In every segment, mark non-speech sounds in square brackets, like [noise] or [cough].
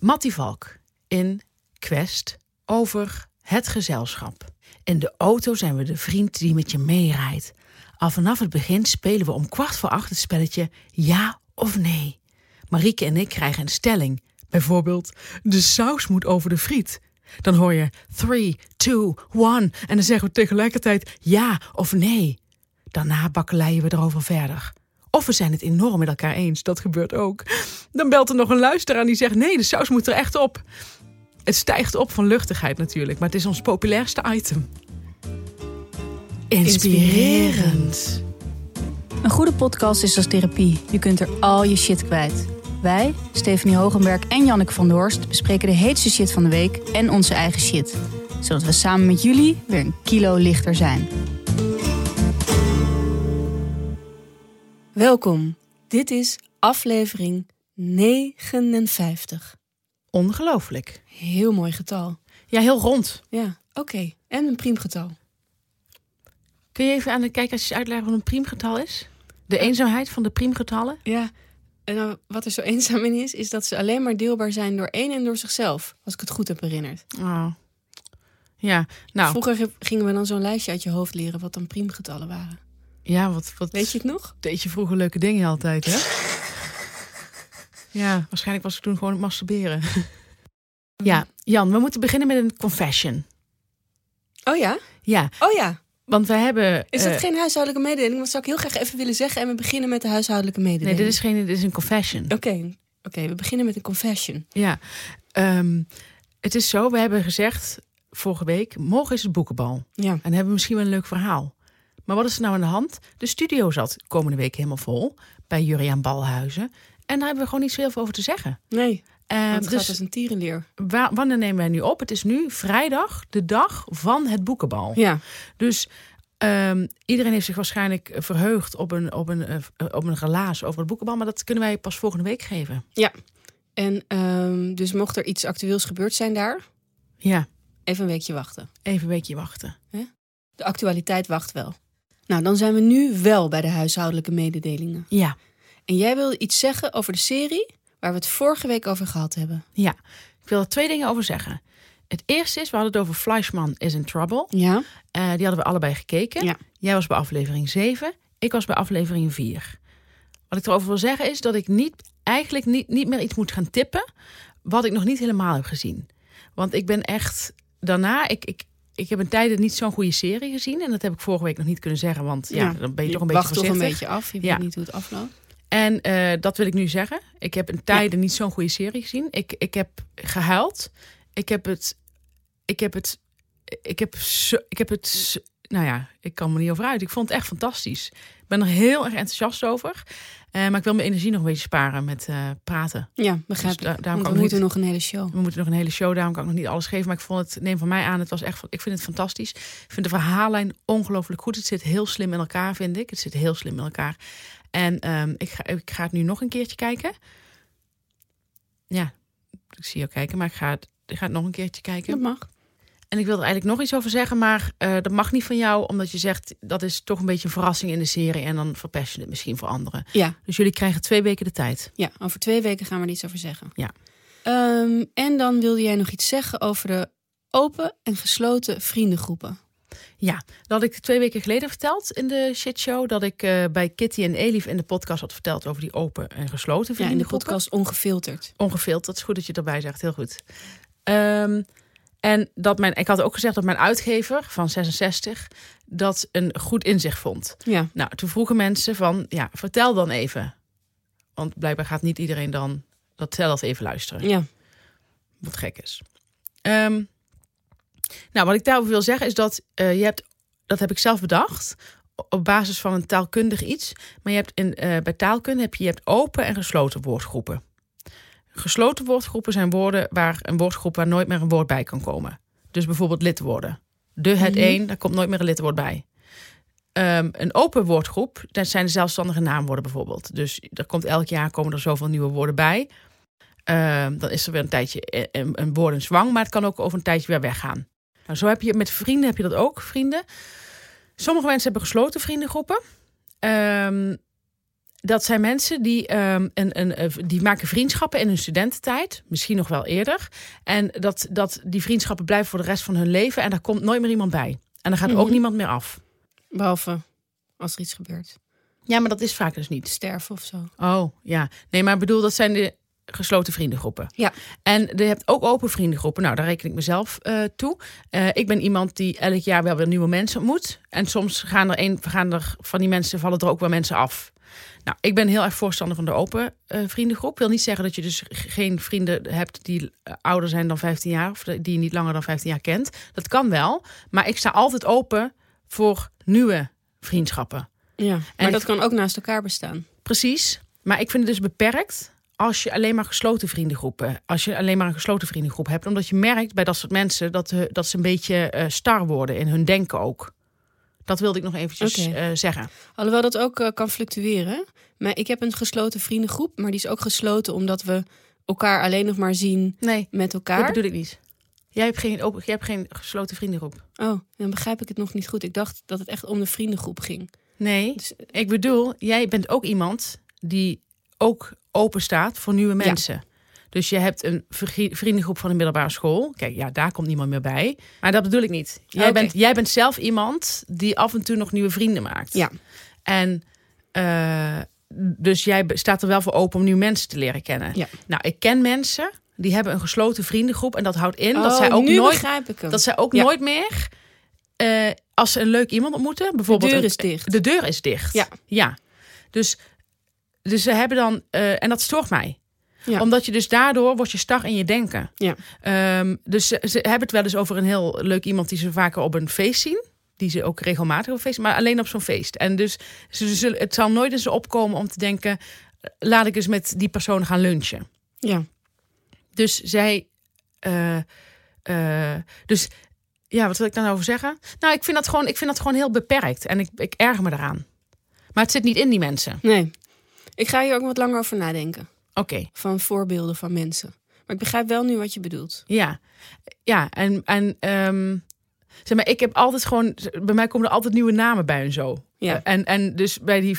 Mattie Valk in Quest over het gezelschap. In de auto zijn we de vriend die met je meerijdt. Al vanaf het begin spelen we om kwart voor acht het spelletje ja of nee. Marieke en ik krijgen een stelling. Bijvoorbeeld, de saus moet over de friet. Dan hoor je 3, 2, 1 en dan zeggen we tegelijkertijd ja of nee. Daarna bakkeleien we erover verder. Of we zijn het enorm met elkaar eens, dat gebeurt ook. Dan belt er nog een luisteraar die zegt: nee, de saus moet er echt op. Het stijgt op van luchtigheid natuurlijk, maar het is ons populairste item. Inspirerend. Een goede podcast is als therapie. Je kunt er al je shit kwijt. Wij, Stephanie Hogenberg en Janneke van der Horst, bespreken de heetste shit van de week en onze eigen shit. Zodat we samen met jullie weer een kilo lichter zijn. Welkom. Dit is aflevering 59. Ongelooflijk. Heel mooi getal. Ja, heel rond. Ja, oké. En een priemgetal. Kun je even aan de kijkers uitleggen wat een priemgetal is? De eenzaamheid van de priemgetallen? Ja, en wat er zo eenzaam in is, is dat ze alleen maar deelbaar zijn door één en door zichzelf. Als ik het goed heb herinnerd. Oh. Ja, nou, Vroeger ge- gingen we dan zo'n lijstje uit je hoofd leren wat dan priemgetallen waren. Ja, wat, wat Weet je het nog? deed je vroeger leuke dingen altijd, hè? [laughs] ja, waarschijnlijk was ik toen gewoon het masturberen. [laughs] ja, Jan, we moeten beginnen met een confession. Oh ja? Ja, Oh ja. want wij hebben... Is dat eh, geen huishoudelijke mededeling? Dat zou ik heel graag even willen zeggen. En we beginnen met de huishoudelijke Nee, mededeling. dit is geen, dit is een confession. Oké, oké. we beginnen met een confession. Ja, Ehm, het is zo, we hebben gezegd vorige week, morgen is het boekenbal. Ja. En hebben we misschien wel een leuk verhaal. Maar wat is er nou aan de hand? De studio zat komende week helemaal vol bij Juriaan Balhuizen. En daar hebben we gewoon niet zo heel veel over te zeggen. Nee, Ehm, het gaat dus als een tierenleer. wa- wanneer nemen wij nu op? Het is nu vrijdag, de dag van het boekenbal. Ja. Dus ehm, iedereen heeft zich waarschijnlijk verheugd op een, op, een, eh, op een relaas over het boekenbal. Maar dat kunnen wij pas volgende week geven. En ehm, dus mocht er iets actueels gebeurd zijn daar, Ja, even een weekje wachten. even een weekje wachten. De actualiteit wacht wel. Nou, dan zijn we nu wel bij de huishoudelijke mededelingen. Ja, En jij wilde iets zeggen over de serie waar we het vorige week over gehad hebben. ja. Ik wil er twee dingen over zeggen. Het eerste is, we hadden het over Fleischman is in Trouble. Ja. Eh, die hadden we allebei gekeken. Ja. Jij was bij aflevering 7, ik was bij aflevering 4. Wat ik erover wil zeggen is dat ik niet, eigenlijk niet, niet meer iets moet gaan tippen wat ik nog niet helemaal heb gezien. Want ik ben echt daarna, ik, ik, ik heb een tijden niet zo'n goede serie gezien. En dat heb ik vorige week nog niet kunnen zeggen, want ja, dan ben je, toch een beetje wacht toch voorzichtig. een beetje af. Je Ja. weet niet hoe het afloopt. En eh, dat wil ik nu zeggen. Ik heb een tijden niet zo'n goede serie gezien. Ik, ik heb gehuild. Ik heb het. Ik heb het. Ik heb, zo, ik heb het. Nou ja, ik kan me niet over uit. Ik vond het echt fantastisch. Ik ben er heel erg enthousiast over. Eh, maar ik wil mijn energie nog een beetje sparen met eh, praten. Ja, begrijp Dus ik. da- daarom we moeten niet- nog een hele show. We moeten nog een hele show, daarom kan ik nog niet alles geven. Maar ik vond het, neem van mij aan, het was echt, ik vind het fantastisch. Ik vind de verhaallijn ongelooflijk goed. Het zit heel slim in elkaar, vind ik. Het zit heel slim in elkaar. En ehm, ik, ga, ik ga het nu nog een keertje kijken. Ja, ik zie jou kijken, maar ik ga het, ik ga het nog een keertje kijken. Dat mag. En ik wil er eigenlijk nog iets over zeggen, maar eh, dat mag niet van jou, omdat je zegt dat is toch een beetje een verrassing in de serie en dan verpest je het misschien voor anderen. Ja, Dus jullie krijgen twee weken de tijd. ja, over twee weken gaan we er iets over zeggen. Ja. Ehm, en dan wilde jij nog iets zeggen over de open en gesloten vriendengroepen. Ja, dat had ik twee weken geleden verteld in de shitshow. Dat ik eh, bij Kitty en Elif in de podcast had verteld over die open en gesloten Ja, in de vriendengroepen. podcast Ongefilterd. Ongefilterd, dat is goed dat je erbij zegt. Heel goed. Ehm, en dat mijn, ik had ook gezegd dat mijn uitgever van 66 dat een goed inzicht vond. Ja, Nou, toen vroegen mensen van, ja, vertel dan even. Want blijkbaar gaat niet iedereen dan dat zelf even luisteren. ja. Wat gek is. Ehm, nou, wat ik daarover wil zeggen is dat eh, je hebt, dat heb ik zelf bedacht, op basis van een taalkundig iets. Maar je hebt in, eh, bij taalkunde heb je, je hebt open en gesloten woordgroepen. Gesloten woordgroepen zijn woorden waar een woordgroep waar nooit meer een woord bij kan komen. Dus bijvoorbeeld lidwoorden. De, het, Mhm. een, daar komt nooit meer een lidwoord bij. Ehm, een open woordgroep, dat zijn de zelfstandige naamwoorden bijvoorbeeld. Dus er komt elk jaar komen er zoveel nieuwe woorden bij. Ehm, dan is er weer een tijdje een, een woord in zwang, maar het kan ook over een tijdje weer weggaan. Nou, zo heb je met vrienden heb je dat ook, vrienden. Sommige mensen hebben gesloten vriendengroepen. Ehm, dat zijn mensen die, ehm, een, een, die maken vriendschappen in hun studententijd, misschien nog wel eerder. En dat, dat die vriendschappen blijven voor de rest van hun leven en daar komt nooit meer iemand bij. En daar gaat ook Mhm. niemand meer af. Behalve als er iets gebeurt. Ja, maar dat is vaak dus niet. Sterven of zo. Oh, ja. Nee, maar ik bedoel, dat zijn de gesloten vriendengroepen. Ja. En je hebt ook open vriendengroepen. Nou, daar reken ik mezelf eh, toe. Eh, ik ben iemand die elk jaar wel weer nieuwe mensen ontmoet. En soms gaan er, een, gaan er van die mensen, vallen er ook wel mensen af. Nou, ik ben heel erg voorstander van de open eh, vriendengroep. Wil niet zeggen dat je dus geen vrienden hebt die eh, ouder zijn dan 15 jaar. Of die je niet langer dan 15 jaar kent. Dat kan wel. Maar ik sta altijd open voor nieuwe vriendschappen. Ja, maar En dat ik- kan ook naast elkaar bestaan. Precies. Maar ik vind het dus beperkt als je alleen maar gesloten vriendengroepen, als je alleen maar een gesloten vriendengroep hebt, omdat je merkt bij dat soort mensen dat, he- dat ze een beetje eh, star worden in hun denken ook. Dat wilde ik nog eventjes eh, zeggen. Alhoewel dat ook eh, kan fluctueren. Maar ik heb een gesloten vriendengroep, maar die is ook gesloten omdat we elkaar alleen nog maar zien Nee, met dat elkaar. bedoel ik niet. Jij hebt geen, open, jij hebt geen gesloten vriendengroep. Oh, dan begrijp ik het nog niet goed. Ik dacht dat het echt om de vriendengroep ging. Nee, Dus- ik bedoel, jij bent ook iemand die ook open staat voor nieuwe mensen. Dus je hebt een vri- vriendengroep van de middelbare school. Kijk, ja, daar komt niemand meer bij. Maar dat bedoel ik niet. Jij, bent, jij bent zelf iemand die af en toe nog nieuwe vrienden maakt. Ja. En eh, dus jij staat er wel voor open om nieuwe mensen te leren kennen. Ja. Nou, ik ken mensen die hebben een gesloten vriendengroep. En dat houdt in dat Oh, zij ook nooit, dat zij ook Ja. nooit meer, eh, als ze een leuk iemand ontmoeten, de bijvoorbeeld. deur een- is dicht. de deur is dicht. Ja. ja. Dus, dus ze hebben dan, eh, en dat stoort mij. Ja. Omdat je dus daardoor wordt je star in je denken. Ja. Ehm, dus ze, ze hebben het wel eens over een heel leuk iemand die ze vaker op een feest zien. Die ze ook regelmatig op feest, maar alleen op zo'n feest. En dus ze het zal nooit in ze opkomen om te denken: eh, laat ik eens met die persoon gaan lunchen. Ja. Dus zij. eh, eh, dus ja, wat wil ik daar nou over zeggen? Nou, ik vind dat gewoon, ik vind dat gewoon heel beperkt. En ik, ik erger me eraan. Maar het zit niet in die mensen. Nee. Ik ga hier ook wat langer over nadenken. Oké, Van voorbeelden van mensen. Maar ik begrijp wel nu wat je bedoelt. ja. Ja, en, en ehm, zeg maar, ik heb altijd gewoon, bij mij komen er altijd nieuwe namen bij en zo. Ja. Eh, En, en dus bij die,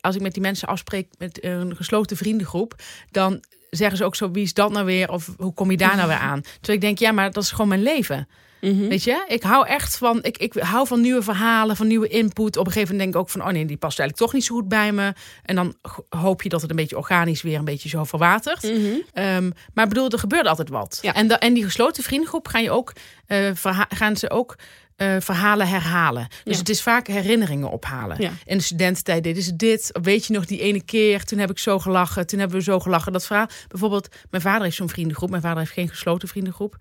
als ik met die mensen afspreek met een gesloten vriendengroep, dan zeggen ze ook zo, wie is dat nou weer? Of hoe kom je daar nou weer aan? Terwijl ik denk, ja, maar dat is gewoon mijn leven. Mhm. Weet je, ik hou echt van, ik, ik hou van nieuwe verhalen, van nieuwe input. Op een gegeven moment denk ik ook van, oh nee, die past eigenlijk toch niet zo goed bij me. En dan hoop je dat het een beetje organisch weer een beetje zo verwatert. Ehm, maar bedoel, er gebeurt altijd wat. Ja. En, en die gesloten vriendengroep gaan, je ook, eh, gaan ze ook eh, verhalen herhalen. Dus Ja. het is vaak herinneringen ophalen. Ja. In de studententijd deden ze dit. Weet je nog die ene keer? Toen heb ik zo gelachen. Toen hebben we zo gelachen. Dat verhaal. Bijvoorbeeld, mijn vader heeft zo'n vriendengroep. Mijn vader heeft geen gesloten vriendengroep.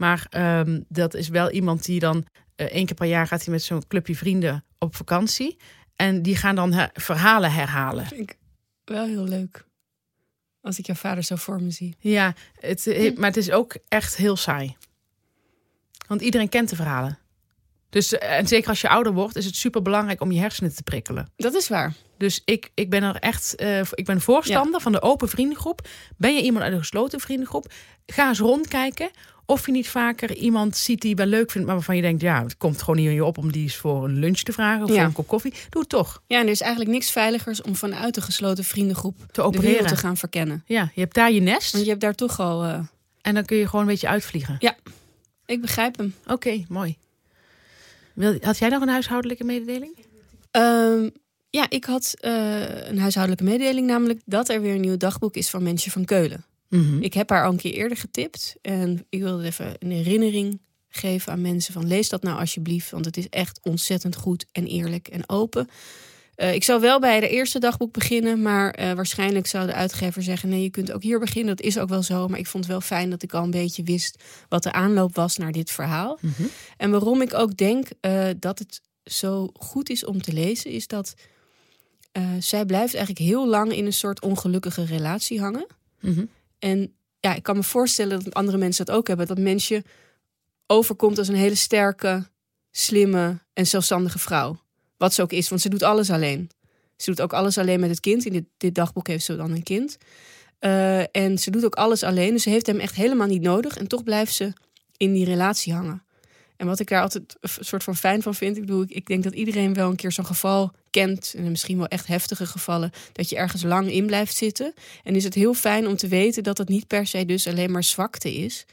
Maar ehm, dat is wel iemand die dan eh, één keer per jaar gaat hij met zo'n clubje vrienden op vakantie. En die gaan dan her- verhalen herhalen. Vind ik wel heel leuk. Als ik jouw vader zo voor me zie. Ja, het, eh, maar het is ook echt heel saai. Want iedereen kent de verhalen. Dus, eh, en zeker als je ouder wordt, is het super belangrijk om je hersenen te prikkelen. Dat is waar. Dus ik, ik ben er echt, eh, ik ben voorstander van de open vriendengroep. Ben je iemand uit een gesloten vriendengroep? Ga eens rondkijken of je niet vaker iemand ziet die je wel leuk vindt, maar waarvan je denkt, ja, het komt gewoon niet in je op om die eens voor een lunch te vragen of Ja. voor een kop koffie. Doe het toch. Ja, en er is eigenlijk niks veiligers om vanuit een gesloten vriendengroep Te de opereren. te gaan verkennen. Ja, je hebt daar je nest Want je hebt daar toch al. eh, en dan kun je gewoon een beetje uitvliegen. Ik begrijp hem. Oké, mooi. Had jij nog een huishoudelijke mededeling? Ehm, ja, ik had eh, een huishoudelijke mededeling, namelijk dat er weer een nieuw dagboek is van Mensje van Keulen. Mhm. Ik heb haar al een keer eerder getipt en ik wilde even een herinnering geven aan mensen van lees dat nou alsjeblieft, want het is echt ontzettend goed en eerlijk en open. Eh, ik zou wel bij de eerste dagboek beginnen, maar eh, waarschijnlijk zou de uitgever zeggen: nee, je kunt ook hier beginnen. Dat is ook wel zo, maar ik vond het wel fijn dat ik al een beetje wist wat de aanloop was naar dit verhaal. Mhm. En waarom ik ook denk eh, dat het zo goed is om te lezen, is dat zij blijft eigenlijk heel lang in een soort ongelukkige relatie hangen. Mhm. En ja, ik kan me voorstellen dat andere mensen dat ook hebben. Dat mensje overkomt als een hele sterke, slimme en zelfstandige vrouw. Wat ze ook is, want ze doet alles alleen. Ze doet ook alles alleen met het kind. In dit, dit dagboek heeft ze dan een kind. Eh, en ze doet ook alles alleen. Dus ze heeft hem echt helemaal niet nodig. En toch blijft ze in die relatie hangen. En wat ik daar altijd een soort van fijn van vind, ik bedoel, ik, denk dat iedereen wel een keer zo'n geval kent, en misschien wel echt heftige gevallen, dat je ergens lang in blijft zitten. En is het heel fijn om te weten dat het niet per se dus alleen maar zwakte is,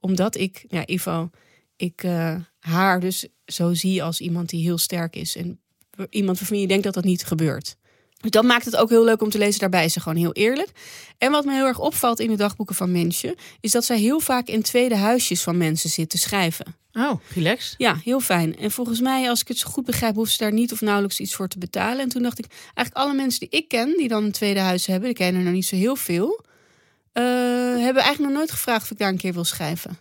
omdat ik, ja, Ivo, ik uh, haar dus zo zie als iemand die heel sterk is en iemand waarvan je denkt dat dat niet gebeurt. Dus dat maakt het ook heel leuk om te lezen. Daarbij is ze gewoon heel eerlijk. En wat me heel erg opvalt in de dagboeken van mensen, is dat zij heel vaak in tweede huisjes van mensen zitten schrijven. Oh, relax. Ja, heel fijn. En volgens mij, als ik het zo goed begrijp, hoeft ze daar niet of nauwelijks iets voor te betalen. En toen dacht ik, eigenlijk alle mensen die ik ken, die dan een tweede huis hebben, ik ken er nog niet zo heel veel, uh, hebben eigenlijk nog nooit gevraagd of ik daar een keer wil schrijven.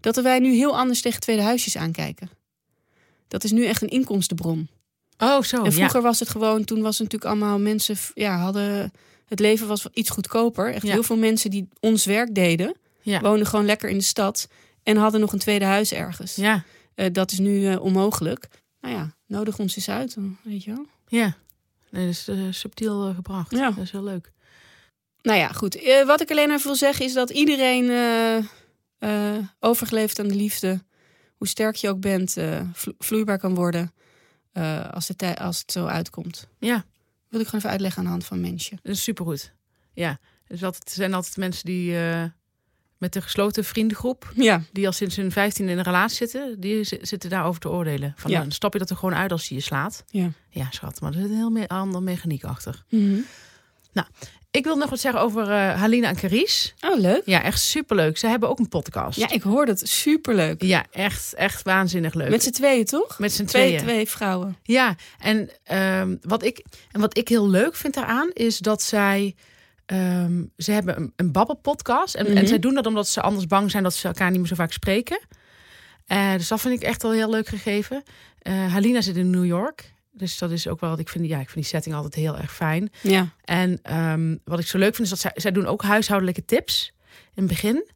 Dat wij nu heel anders tegen tweede huisjes aankijken. Dat is nu echt een inkomstenbron. Oh, zo. En vroeger was het gewoon, toen was het natuurlijk allemaal mensen, ja, hadden. Het leven was iets goedkoper. Echt heel veel mensen die ons werk deden, ja. woonden gewoon lekker in de stad en hadden nog een tweede huis ergens. Ja. Uh, dat is nu uh, onmogelijk. Nou ja, nodig ons eens uit, weet je wel. Ja, nee, dat is uh, subtiel gebracht. Ja. Dat is heel leuk. Nou ja, goed. wat ik alleen even wil zeggen is dat iedereen overgeleefd aan de liefde, hoe sterk je ook bent, vloeibaar kan worden. Uh, als, het, als het zo uitkomt. Ja. Wil ik gewoon even uitleggen aan de hand van mensen. Dat is supergoed. Ja. Dus altijd, er zijn altijd mensen die uh, met een gesloten vriendengroep, ja. die al sinds hun 15 in een relatie zitten, die zitten daarover te oordelen. Van, ja. dan stap je dat er gewoon uit als je je slaat. Ja, ja schat, maar er zit een heel me andere mechaniek achter. Mm -hmm. Nou, ik wil nog wat zeggen over uh, Halina en Carice. Oh, leuk. Ja, echt superleuk. Ze hebben ook een podcast. Ja, ik hoor het. Superleuk. Ja, echt, echt waanzinnig leuk. Met z'n tweeën, toch? Met z'n twee, tweeën. Twee vrouwen. Ja, en, um, wat ik, en wat ik heel leuk vind daaraan is dat zij... Um, ze hebben een, een babbelpodcast. En, mm -hmm. en zij doen dat omdat ze anders bang zijn dat ze elkaar niet meer zo vaak spreken. Uh, dus dat vind ik echt wel heel leuk gegeven. Uh, Halina zit in New York. Dus dat is ook wel, ik vind, ja, ik vind die setting altijd heel erg fijn. Ja. En um, wat ik zo leuk vind is dat zij, zij doen ook huishoudelijke tips in het begin.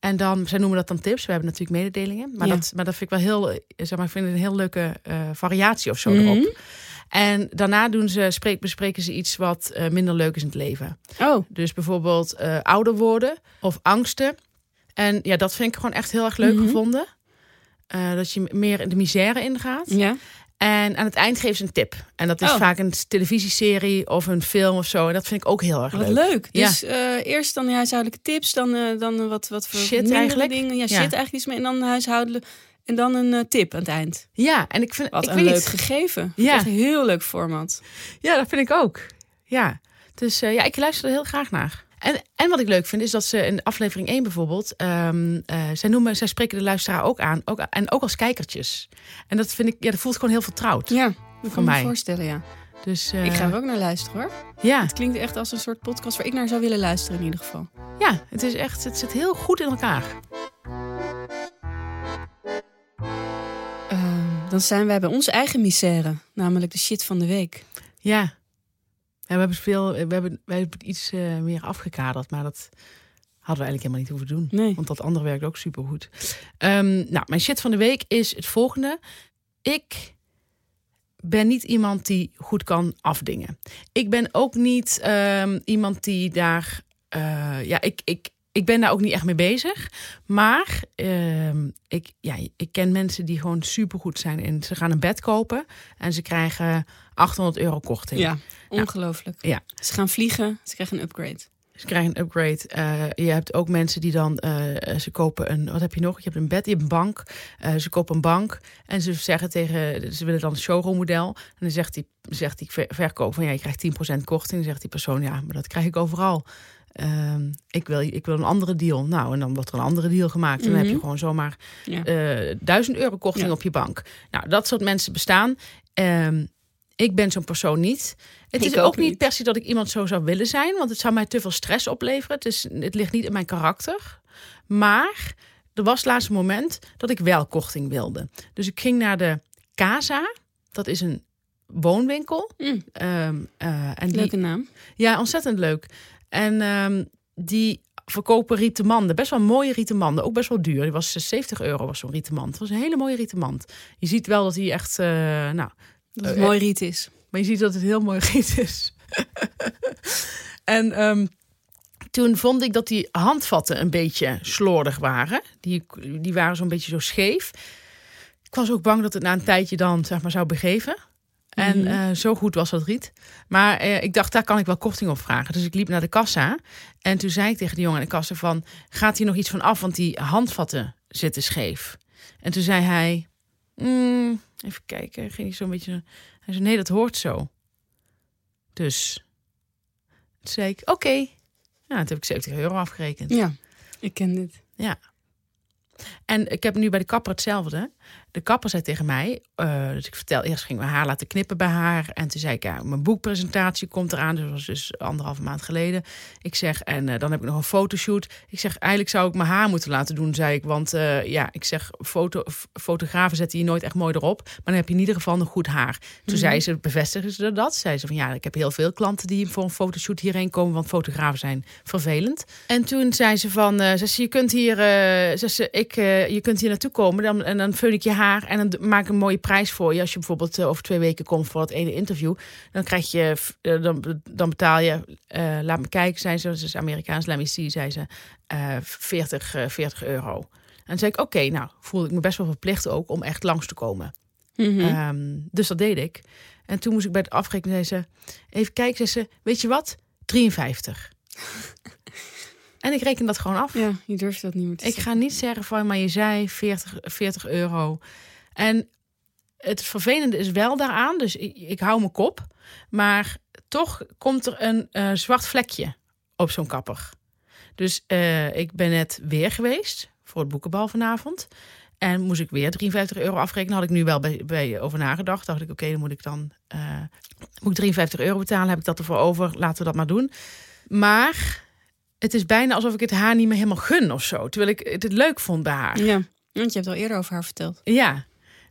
En dan, zij noemen dat dan tips. We hebben natuurlijk mededelingen. Maar, Ja. dat, maar dat vind ik wel heel, zeg maar, ik vind het een heel leuke eh, variatie of zo Mhm. erop. En daarna doen ze, spreek, bespreken ze iets wat eh, minder leuk is in het leven. Oh, Dus bijvoorbeeld eh, ouder worden of angsten. En ja, dat vind ik gewoon echt heel erg leuk Mhm. gevonden. Eh, dat je meer in de misère ingaat. ja. En aan het eind geven ze een tip. En dat is Oh. vaak een televisieserie of een film of zo. En dat vind ik ook heel erg Wat leuk. leuk. Ja. Dus eh, eerst dan huishoudelijke tips, dan, eh, dan wat, wat voor Shit eigenlijk. dingen. Ja, shit Ja. eigenlijk iets mee. En dan huishoudelijk. En dan een eh, tip aan het eind. Ja, en ik vind Wat ik een leuk gegeven. Ja. Echt een heel leuk format. Ja, dat vind ik ook. Ja. Dus eh, ja, ik luister er heel graag naar. En, en wat ik leuk vind is dat ze in aflevering 1 bijvoorbeeld, ehm eh, zij, noemen, zij spreken de luisteraar ook aan, ook, en ook als kijkertjes. En dat vind ik, ja, dat voelt gewoon heel vertrouwd. Ja, dat kan me mij. voorstellen, ja. Dus eh, Ik ga er ook naar luisteren hoor. ja, Het klinkt echt als een soort podcast waar ik naar zou willen luisteren in ieder geval. ja, het is echt, het zit heel goed in elkaar. Ehm, dan zijn wij bij onze eigen misère, namelijk de shit van de week. Ja. Ja, we hebben veel, we hebben, wij hebben iets eh, meer afgekaderd, maar dat hadden we eigenlijk helemaal niet hoeven doen. Nee. Want dat andere werkt ook supergoed. Ehm nou, mijn shit van de week is het volgende. Ik ben niet iemand die goed kan afdingen. Ik ben ook niet ehm, iemand die daar... eh, ja, ik, ik, ik ben daar ook niet echt mee bezig. Maar ehm, ik, ja, ik ken mensen die gewoon supergoed zijn. in ze gaan een bed kopen en ze krijgen 800 euro korting. Ja, ongelooflijk. Ja. Ze gaan vliegen, ze krijgen een upgrade. Ze krijgen een upgrade. Eh, je hebt ook mensen die dan, eh, ze kopen een, wat heb je nog? Je hebt een bed, je hebt een bank. Eh, ze kopen een bank en ze zeggen tegen, ze willen dan een showroom model. En dan zegt die, zegt die ver- verkoop van ja, je krijgt 10% korting. Zegt die persoon ja, maar dat krijg ik overal. Ehm, ik, wil, ik wil een andere deal. Nou, en dan wordt er een andere deal gemaakt. En dan heb je Mhm. gewoon zomaar Ja. eh 1000 euro korting Ja. op je bank. Nou, dat soort mensen bestaan. Ehm, ik ben zo'n persoon niet. Het Ik is ook ook, niet per se dat ik iemand zo zou willen zijn, want het zou mij te veel stress opleveren. Het, is, het ligt niet in mijn karakter. Maar er was laatst een moment dat ik wel korting wilde. Dus ik ging naar de Casa. Dat is een woonwinkel. Mm, en die, leuke naam. ja, ontzettend leuk. En ehm, die verkopen rieten manden. Best wel mooie rieten manden. Ook best wel duur. Die was eh, 70 euro was zo'n rieten mand. Het was een hele mooie rieten mand. Je ziet wel dat hij echt... eh, nou, Dat het Eh, mooi riet is. maar je ziet dat het heel mooi [laughs] riet is. en ehm, toen vond ik dat die handvatten een beetje slordig waren. Die, die waren zo'n beetje zo scheef. Ik was ook bang dat het na een tijdje dan zeg maar, zou begeven. En Mhm. eh, zo goed was dat riet. Maar eh, ik dacht, daar kan ik wel korting op vragen. Dus ik liep naar de kassa. En toen zei ik tegen de jongen aan de kassa van... gaat hier nog iets van af, want die handvatten zitten scheef. En toen zei hij... "Mm, even kijken, ging hij zo'n beetje... Hij zei, nee, dat hoort zo. Dus... Toen zei ik, oké. Ja, toen heb ik 70 euro afgerekend. Ja, ik ken dit. En ik heb nu bij de kapper hetzelfde. De kapper zei tegen mij, eh, dus ik vertel, eerst ging mijn haar laten knippen bij haar. En toen zei ik, ja, mijn boekpresentatie komt eraan. Dus dat was dus anderhalve maand geleden. Ik zeg, en eh, dan heb ik nog een fotoshoot. Ik zeg, eigenlijk zou ik mijn haar moeten laten doen, zei ik. Want eh, ja, ik zeg, foto, fotografen zetten je nooit echt mooi erop. Maar dan heb je in ieder geval nog goed haar. Toen zei ze, bevestigen ze dat? Zei ze van, ja, ik heb heel veel klanten die voor een fotoshoot hierheen komen. Want fotografen zijn vervelend. En toen zei ze van, ze, je kunt hier, ze, ik, je kunt hier naartoe komen. Dan, en dan vul ik je haar en dan maak ik een mooie prijs voor je. Als je bijvoorbeeld eh, over twee weken komt voor het ene interview. Dan krijg je, eh, dan, dan betaal je, eh, laat me kijken, zei ze, dat is Amerikaans, let me see, zei ze, eh 40, eh, 40 euro. En zei ik, oké, nou voelde ik me best wel verplicht ook om echt langs te komen. Mhm. Ehm, dus dat deed ik. En toen moest ik bij het afrekenen, zei ze, even kijken, zei ze, weet je wat? 53. En ik reken dat gewoon af. ja, je durft dat niet meer te Ik zeggen. ga niet zeggen van, maar je zei 40, 40 euro. En het vervelende is wel daaraan, dus ik, ik hou mijn kop. Maar toch komt er een eh, zwart vlekje op zo'n kapper. Dus eh, ik ben net weer geweest voor het boekenbal vanavond. En moest ik weer 53 euro afrekenen. Had ik nu wel bij, bij over nagedacht. Dacht ik, oké, dan moet ik dan eh, moet ik 53 euro betalen. Heb ik dat ervoor over? Laten we dat maar doen. Maar het is bijna alsof ik het haar niet meer helemaal gun of zo. Terwijl ik het leuk vond bij haar. Ja, want je hebt al eerder over haar verteld. Ja,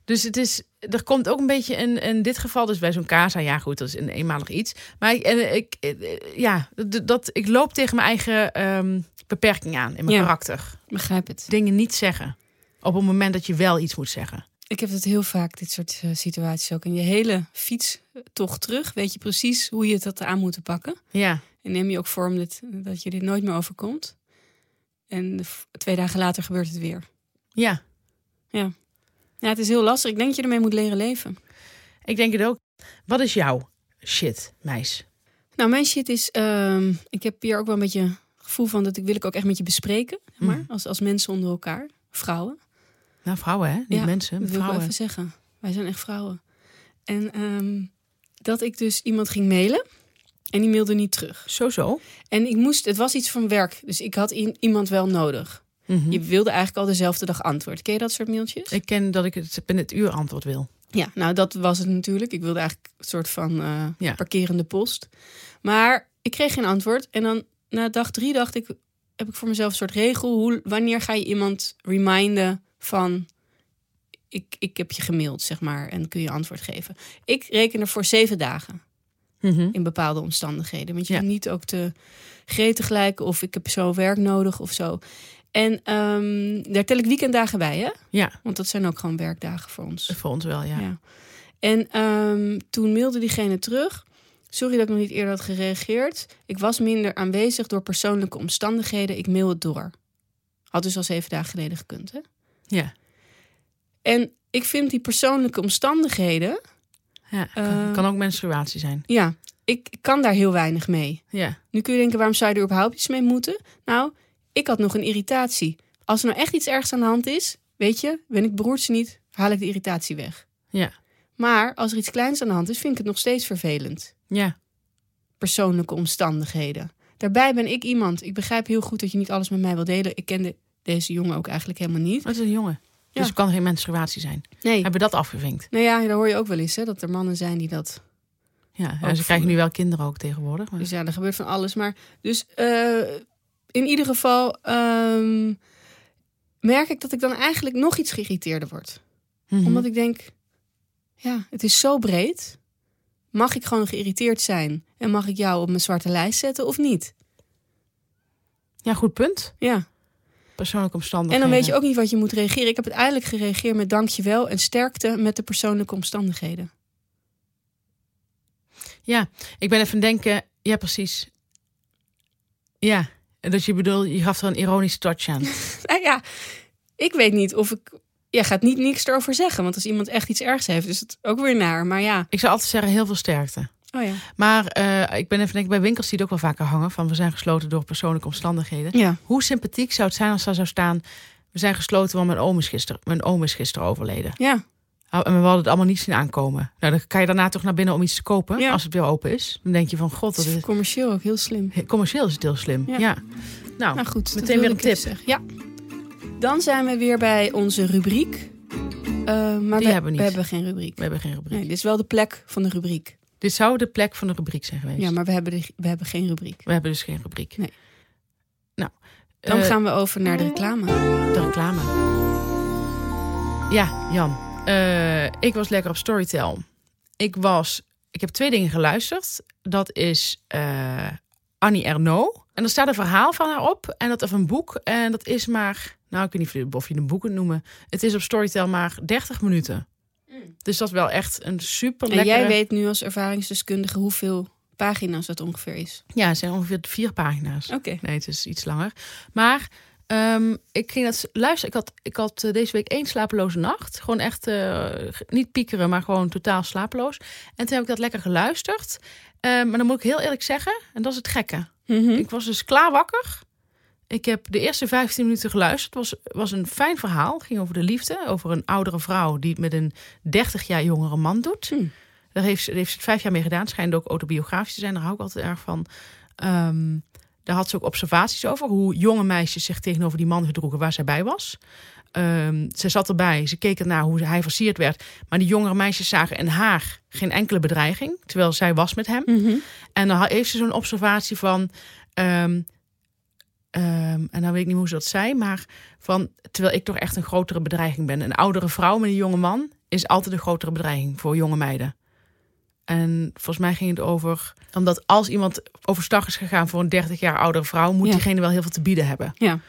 dus het is, er komt ook een beetje in, in dit geval, dus bij zo'n casa, ja goed, dat is een eenmalig iets. Maar ik, en ik, eh, ja, dat, ik loop tegen mijn eigen ehm, beperking aan in mijn Ja. karakter. Begrijp het. Dingen niet zeggen op het moment dat je wel iets moet zeggen. Ik heb het heel vaak, dit soort eh, situaties ook. In je hele fietstocht terug weet je precies hoe je het had aan moeten pakken. Ja, En neem je ook vorm dat, dat je dit nooit meer overkomt. En twee dagen later gebeurt het weer. ja, Ja, het is heel lastig. Ik denk dat je ermee moet leren leven. ik denk het ook. Wat is jouw shit, meis? Nou, mijn shit is... ehm, ik heb hier ook wel een beetje gevoel van... dat ik wil ik ook echt met je bespreken. Maar, Mm. als, als mensen onder elkaar. Vrouwen. Nou, vrouwen, hè? Niet Ja, mensen, Dat wil ik wel vrouwen. even zeggen. Wij zijn echt vrouwen. En ehm, dat ik dus iemand ging mailen. En die mailde niet terug. Zo, zo. En ik moest... Het was iets van werk. Dus ik had iemand wel nodig. Mhm. Je wilde eigenlijk al dezelfde dag antwoord. Ken je dat soort mailtjes? Ik ken dat ik het binnen het uur antwoord wil. Ja, nou dat was het natuurlijk. Ik wilde eigenlijk een soort van Ja. parkerende post. Maar ik kreeg geen antwoord. En dan na dag drie dacht ik, heb ik voor mezelf een soort regel. Hoe, wanneer ga je iemand reminden van... Ik, ik heb je gemaild, zeg maar, en kun je antwoord geven. Ik reken er voor zeven dagen Mhm. in bepaalde omstandigheden. Want je Ja. niet ook te gretig lijken of ik heb zo werk nodig of zo. En ehm, daar tel ik weekenddagen bij, hè? Ja, Want dat zijn ook gewoon werkdagen voor ons. voor ons wel, ja. Ja. En ehm, toen mailde diegene terug. Sorry dat ik nog niet eerder had gereageerd. Ik was minder aanwezig door persoonlijke omstandigheden. Ik mail het door. Had dus al zeven dagen geleden gekund. Hè? Ja, En ik vind die persoonlijke omstandigheden. Ja. Kan, Eh. kan ook menstruatie zijn. Ja, ik kan daar heel weinig mee. Ja, Nu kun je denken, waarom zou je er überhaupt iets mee moeten? Nou, ik had nog een irritatie. Als er nou echt iets ergs aan de hand is, weet je, ben ik beroerd niet, haal ik de irritatie weg. ja, Maar als er iets kleins aan de hand is, vind ik het nog steeds vervelend. ja. persoonlijke omstandigheden. Daarbij ben ik iemand. Ik begrijp heel goed dat je niet alles met mij wil delen. Ik kende deze jongen ook eigenlijk helemaal niet. Dat is een jongen. Dus het kan geen menstruatie zijn. Nee. Hebben we dat afgevinkt? Nou ja, daar hoor je ook wel eens hè, dat er mannen zijn die dat. Ja, ja, ze krijgen nu wel kinderen ook tegenwoordig. maar- Dus ja, er gebeurt van alles. Maar dus eh, in ieder geval ehm, merk ik dat ik dan eigenlijk nog iets geïrriteerder word. Mhm. Omdat ik denk, ja, het is zo breed. Mag ik gewoon geïrriteerd zijn en mag ik jou op mijn zwarte lijst zetten of niet? Ja, goed punt. Ja. Persoonlijke En omstandigheden. dan weet je ook niet wat je moet reageren. Ik heb uiteindelijk gereageerd met dankjewel en sterkte met de persoonlijke omstandigheden. Ja, ik ben even denken. Ja, precies. Ja, En dat je bedoel, je gaf er een ironische touch aan. [laughs] Nou ja, ik weet niet of ik... Ja, gaat niet niks erover zeggen. Want als iemand echt iets ergs heeft, is het ook weer naar. Maar ja, Ik zou altijd zeggen, heel veel sterkte. Oh ja. Maar eh, ik ben even denken, bij winkels die het ook wel vaker hangen. Van we zijn gesloten door persoonlijke omstandigheden. Ja, Hoe sympathiek zou het zijn als daar zou staan... We zijn gesloten, want mijn oom is gisteren, mijn oom is gisteren overleden. ja. En we hadden het allemaal niet zien aankomen. Nou, dan kan je daarna toch naar binnen om iets te kopen. Ja. Als het weer open is. Dan denk je van, god, dat is commercieel ook heel slim. commercieel is het heel slim. Ja. Ja. Nou, Nou goed, meteen weer een tip. Ja. Dan zijn we weer bij onze rubriek. Eh, maar Die we, hebben we niet. we hebben geen rubriek. We hebben geen rubriek. Nee, dit is wel de plek van de rubriek. Dit zou de plek van de rubriek zijn geweest. Ja, maar we hebben, de, we hebben geen rubriek. We hebben dus geen rubriek. Nee. Nou, Dan eh, gaan we over naar de reclame. de reclame. Ja, Jan. Eh, ik was lekker op Storytel. Ik was... Ik heb twee dingen geluisterd. Dat is eh, Annie Ernaux. En er staat een verhaal van haar op. En dat of een boek. En dat is maar... Nou, ik weet niet of je- of je het een boek kunt noemen. Het is op Storytel maar 30 minuten. Dus dat is wel echt een super En lekkere... jij weet nu als ervaringsdeskundige hoeveel pagina's dat ongeveer is. Ja, het zijn ongeveer vier pagina's. Oké. Nee, het is iets langer. Maar ehm, ik ging dat luisteren. Ik had, ik had eh, deze week één slapeloze nacht. Gewoon echt eh, niet piekeren, maar gewoon totaal slapeloos. En toen heb ik dat lekker geluisterd. Ehm, maar dan moet ik heel eerlijk zeggen, en dat is het gekke. Mhm. Ik was dus klaar wakker. Ik heb de eerste 15 minuten geluisterd. Het was, was een fijn verhaal. Het ging over de liefde. Over een oudere vrouw die het met een 30 jaar jongere man doet. Hmm. Daar heeft, ze- daar heeft ze het vijf jaar mee gedaan. Schijnt ook autobiografisch te zijn. Daar hou ik altijd erg van. Ehm, daar had ze ook observaties over. Hoe jonge meisjes zich tegenover die man gedroegen waar zij bij was. Ehm, ze zat erbij. Ze keek ernaar hoe hij versierd werd. Maar die jongere meisjes zagen in haar geen enkele bedreiging. Terwijl zij was met hem. Mhm. En dan heeft ze zo'n observatie van. ehm, ehm, en dan weet ik niet hoe ze dat zei, maar van terwijl ik toch echt een grotere bedreiging ben. Een oudere vrouw met een jonge man is altijd een grotere bedreiging voor jonge meiden. En volgens mij ging het over. Omdat als iemand overstag is gegaan voor een 30 jaar oudere vrouw, moet Ja. diegene wel heel veel te bieden hebben. Ja.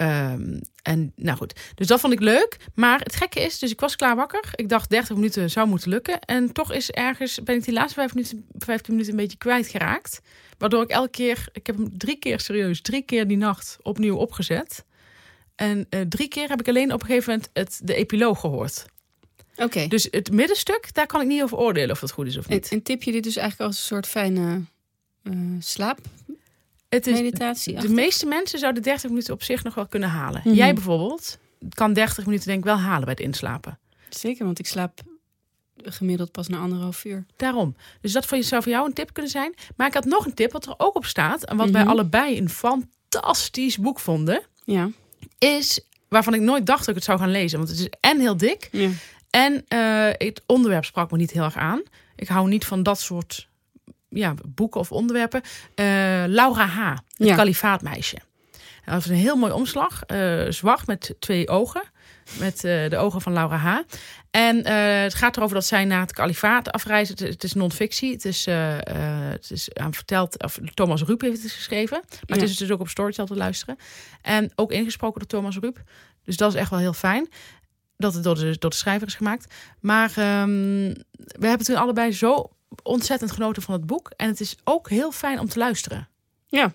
Ehm, en nou goed, dus dat vond ik leuk. Maar het gekke is, dus ik was klaar wakker. Ik dacht 30 minuten zou moeten lukken. En toch is ergens, ben ik die laatste 5 minuten, 15 minuten een beetje kwijtgeraakt. Waardoor ik elke keer, ik heb hem drie keer serieus, drie keer die nacht opnieuw opgezet. En eh, drie keer heb ik alleen op een gegeven moment het, de epiloog gehoord. Oké. Dus het middenstuk, daar kan ik niet over oordelen of dat goed is of niet. en tip je dit dus eigenlijk als een soort fijne eh Het is, slaapmeditatie? de meeste mensen zouden 30 minuten op zich nog wel kunnen halen. Mhm. Jij bijvoorbeeld kan 30 minuten denk ik wel halen bij het inslapen. Zeker, want ik slaap gemiddeld pas na anderhalf uur. Daarom. Dus dat voor zou voor jou een tip kunnen zijn. Maar ik had nog een tip wat er ook op staat. En wat Mhm. wij allebei een fantastisch boek vonden. Ja. Is waarvan ik nooit dacht dat ik het zou gaan lezen. Want het is en heel dik. ja. En eh, het onderwerp sprak me niet heel erg aan. Ik hou niet van dat soort ja, boeken of onderwerpen. Eh, Laura H., het Ja. kalifaatmeisje. Dat was een heel mooi omslag. eh, zwart met twee ogen. Met eh, de ogen van Laura H. En het gaat erover dat zij naar het kalifaat afreizen. Het, het is non-fictie. Het is, het is aan verteld. Of Thomas Ruip heeft het geschreven. Maar Ja. het is dus ook op Storytel te luisteren. En ook ingesproken door Thomas Ruip. Dus dat is echt wel heel fijn. Dat het door de, door de schrijver is gemaakt. Maar ehm, we hebben toen allebei zo ontzettend genoten van het boek. En het is ook heel fijn om te luisteren. ja,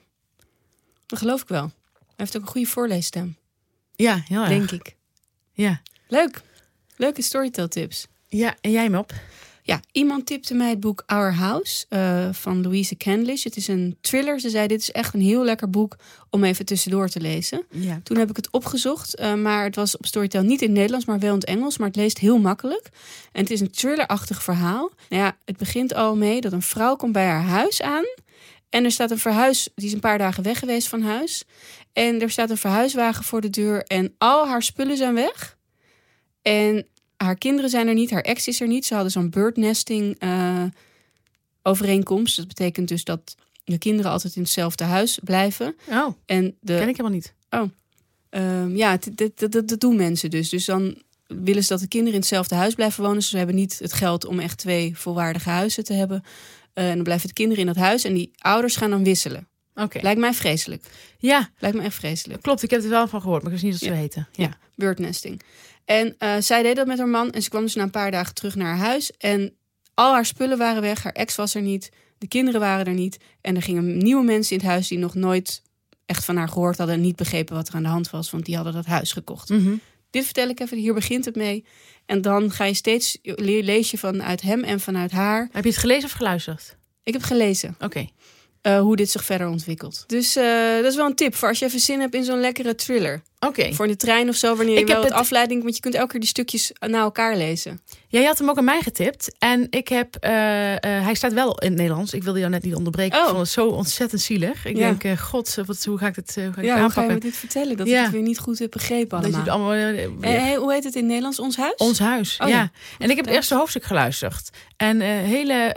dat geloof ik wel. Hij heeft ook een goede voorleesstem, Ja, heel erg. denk ik. Ja. Leuk. Leuke storytell tips. ja, en jij me op? Ja, iemand tipte mij het boek Our House eh, van Louise Candlish. Het is een thriller. Ze zei, dit is echt een heel lekker boek om even tussendoor te lezen. Ja. Toen heb ik het opgezocht, eh, maar het was op Storytel niet in het Nederlands, maar wel in het Engels. Maar het leest heel makkelijk. En het is een thrillerachtig verhaal. Nou ja, het begint al mee dat een vrouw komt bij haar huis aan. En er staat een verhuis, die is een paar dagen weg geweest van huis. En er staat een verhuiswagen voor de deur en al haar spullen zijn weg. En haar kinderen zijn er niet, haar ex is er niet. Ze hadden zo'n birdnesting eh overeenkomst. Dat betekent dus dat de kinderen altijd in hetzelfde huis blijven. Oh, En de, ken ik helemaal niet. Ehm, ja, dat, doen mensen dus. Dus dan willen ze dat de kinderen in hetzelfde huis blijven wonen. Ze hebben niet het geld om echt twee volwaardige huizen te hebben. Eh, en dan blijven de kinderen in dat huis en die ouders gaan dan wisselen. Oké. Lijkt mij vreselijk. Ja, Lijkt me echt vreselijk. klopt. Ik heb er wel van gehoord, maar ik wist niet dat ze Ja. weten. Ja. Birdnesting. En eh, zij deed dat met haar man en ze kwam dus na een paar dagen terug naar haar huis. En al haar spullen waren weg, haar ex was er niet, de kinderen waren er niet. En er gingen nieuwe mensen in het huis die nog nooit echt van haar gehoord hadden en niet begrepen wat er aan de hand was, want die hadden dat huis gekocht. Mhm. Dit vertel ik even, hier begint het mee. En dan ga je steeds, le- lees je vanuit hem en vanuit haar. Heb je het gelezen of geluisterd? Ik heb gelezen Oké. Eh, hoe dit zich verder ontwikkelt. Dus eh, dat is wel een tip voor als je even zin hebt in zo'n lekkere thriller. Oké. Voor de trein of zo, wanneer je Ik wel het afleiding... want je kunt elke keer die stukjes na elkaar lezen. Jij had hem ook aan mij getipt. En ik heb. eh, hij staat wel in het Nederlands. Ik wilde jou net niet onderbreken. Oh. Ik vond het zo ontzettend zielig. Ik Ja. denk, god, wat, hoe ga ik dit, hoe ga ik Ja, dit hoe ga je aanpakken? me dit vertellen? Dat Ja. ik het weer niet goed heb begrepen Dat je allemaal. het allemaal. weer- hoe heet het in het Nederlands? Ons huis? Ons huis, Oh, ja. ja. En ik heb het eerste hoofdstuk geluisterd. En hele,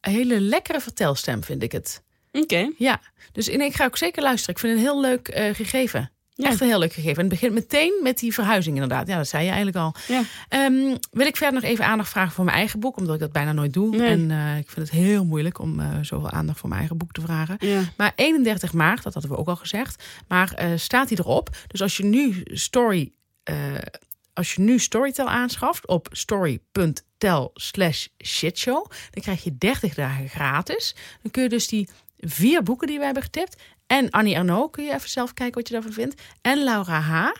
hele lekkere vertelstem vind ik het. Oké. Ja, dus en ik ga ook zeker luisteren. Ik vind het een heel leuk eh, gegeven. Ja. Echt een heel leuk gegeven. En het begint meteen met die verhuizing inderdaad. Ja, dat zei je eigenlijk al. Ja. Ehm, wil ik verder nog even aandacht vragen voor mijn eigen boek. Omdat ik dat bijna nooit doe. Nee. En eh, ik vind het heel moeilijk om eh, zoveel aandacht voor mijn eigen boek te vragen. Ja. Maar 31 maart, dat hadden we ook al gezegd. Maar staat hij erop. Dus als je nu story... als je nu Storytel aanschaft op story.tel slash shitshow... dan krijg je 30 dagen gratis. Dan kun je dus die vier boeken die we hebben getipt... en Annie Arnaud, kun je even zelf kijken wat je daarvan vindt... en Laura H.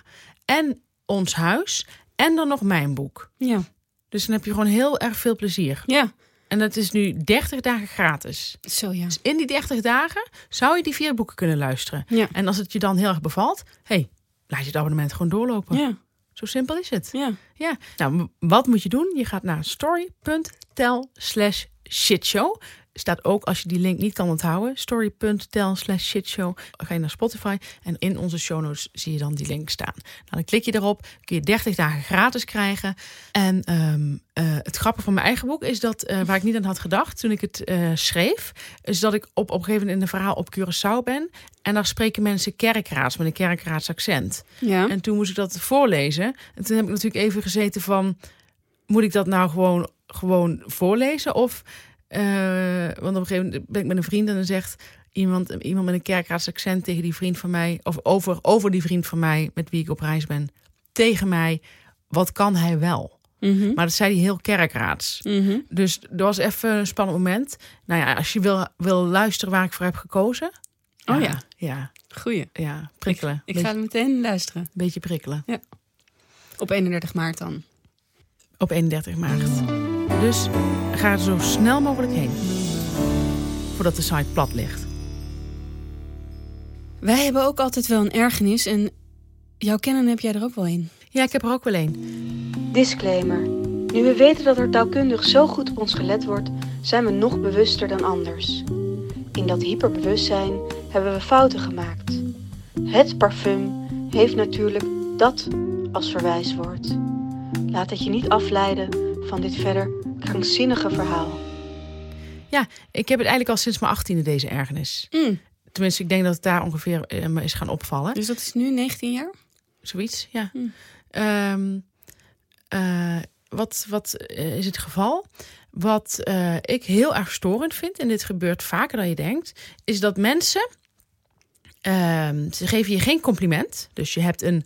en Ons Huis... en dan nog mijn boek. Ja. Dus dan heb je gewoon heel erg veel plezier. Ja. En dat is nu 30 dagen gratis. Zo ja. Dus in die 30 dagen zou je die vier boeken kunnen luisteren. Ja. En als het je dan heel erg bevalt, hey, laat je het abonnement gewoon doorlopen. Ja. Zo simpel is het. Ja. Ja. Nou, wat moet je doen? Je gaat naar story.tel slash shitshow. Staat ook, als je die link niet kan onthouden, story.tel slash shitshow. Ga je naar Spotify en in onze show notes zie je dan die link staan. Nou, dan klik je erop, kun je 30 dagen gratis krijgen. En ehm, eh, het grappige van mijn eigen boek is dat, eh, waar ik niet aan had gedacht toen ik het eh, schreef, is dat ik op, op een gegeven moment in een verhaal op Curaçao ben. En daar spreken mensen kerkraads met een kerkraads accent. Ja. En toen moest ik dat voorlezen. En toen heb ik natuurlijk even gezeten van... moet ik dat nou gewoon, gewoon voorlezen? Of, eh, want op een gegeven moment ben ik met een vriend... en dan zegt iemand, iemand met een kerkraads accent tegen die vriend van mij... of over, over die vriend van mij met wie ik op reis ben... tegen mij, wat kan hij wel? Mhm. Maar dat zei hij heel kerkraads. Mhm. Dus er was even een spannend moment. Nou ja, als je wil, wil luisteren waar ik voor heb gekozen... Oh ja. Ja, Goeie. ja prikkelen. Ik beetje, ga meteen luisteren. beetje prikkelen. Op 31 maart dan. op 31 maart. Dus ga er zo snel mogelijk heen. Voordat de site plat ligt. Wij hebben ook altijd wel een ergernis en jouw kennen heb jij er ook wel in. Ja, ik heb er ook wel een. Disclaimer. Nu we weten dat er taalkundig zo goed op ons gelet wordt, zijn we nog bewuster dan anders. In dat hyperbewustzijn hebben we fouten gemaakt. Het parfum heeft natuurlijk dat als verwijswoord. Laat het je niet afleiden van dit verder krankzinnige verhaal. Ik heb het eigenlijk al sinds mijn 18e deze ergernis. Mm. Tenminste, ik denk dat het daar ongeveer eh, me is gaan opvallen. Dus dat is nu 19 jaar? Zoiets, ja. Hmm. Ehm, eh, wat wat eh, is het geval? Wat eh, ik heel erg storend vind, en dit gebeurt vaker dan je denkt, is dat mensen. ehm, ze geven je geen compliment. Dus je hebt een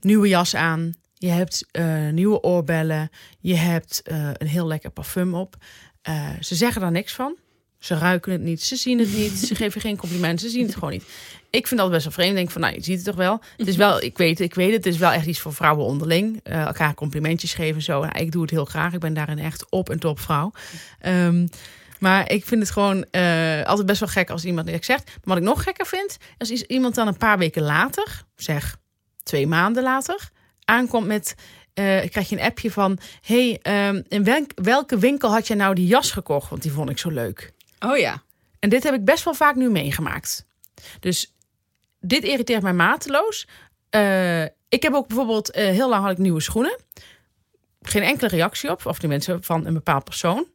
nieuwe jas aan, je hebt eh, nieuwe oorbellen, je hebt eh, een heel lekker parfum op. Eh, ze zeggen daar niks van. Ze ruiken het niet, ze zien het niet, ze geven geen compliment, ze zien het gewoon niet. Ik vind dat best wel vreemd. Ik denk van, nou, je ziet het toch wel. Het is wel, ik weet, ik weet het, het is wel echt iets voor vrouwen onderling. Elkaar complimentjes geven zo. Nou, ik doe het heel graag. Ik ben daarin echt op en top vrouw. Ehm, maar ik vind het gewoon altijd best wel gek als iemand niks zegt. Maar wat ik nog gekker vind, als iemand dan een paar weken later, zeg twee maanden later, aankomt met. eh, krijg je een appje van: hey, ehm, in welk, welke winkel had je nou die jas gekocht? Want die vond ik zo leuk. Oh ja. En dit heb ik best wel vaak nu meegemaakt. Dus dit irriteert mij mateloos. Eh, ik heb ook bijvoorbeeld eh, heel lang had ik nieuwe schoenen. Geen enkele reactie op, of die mensen van een bepaald persoon.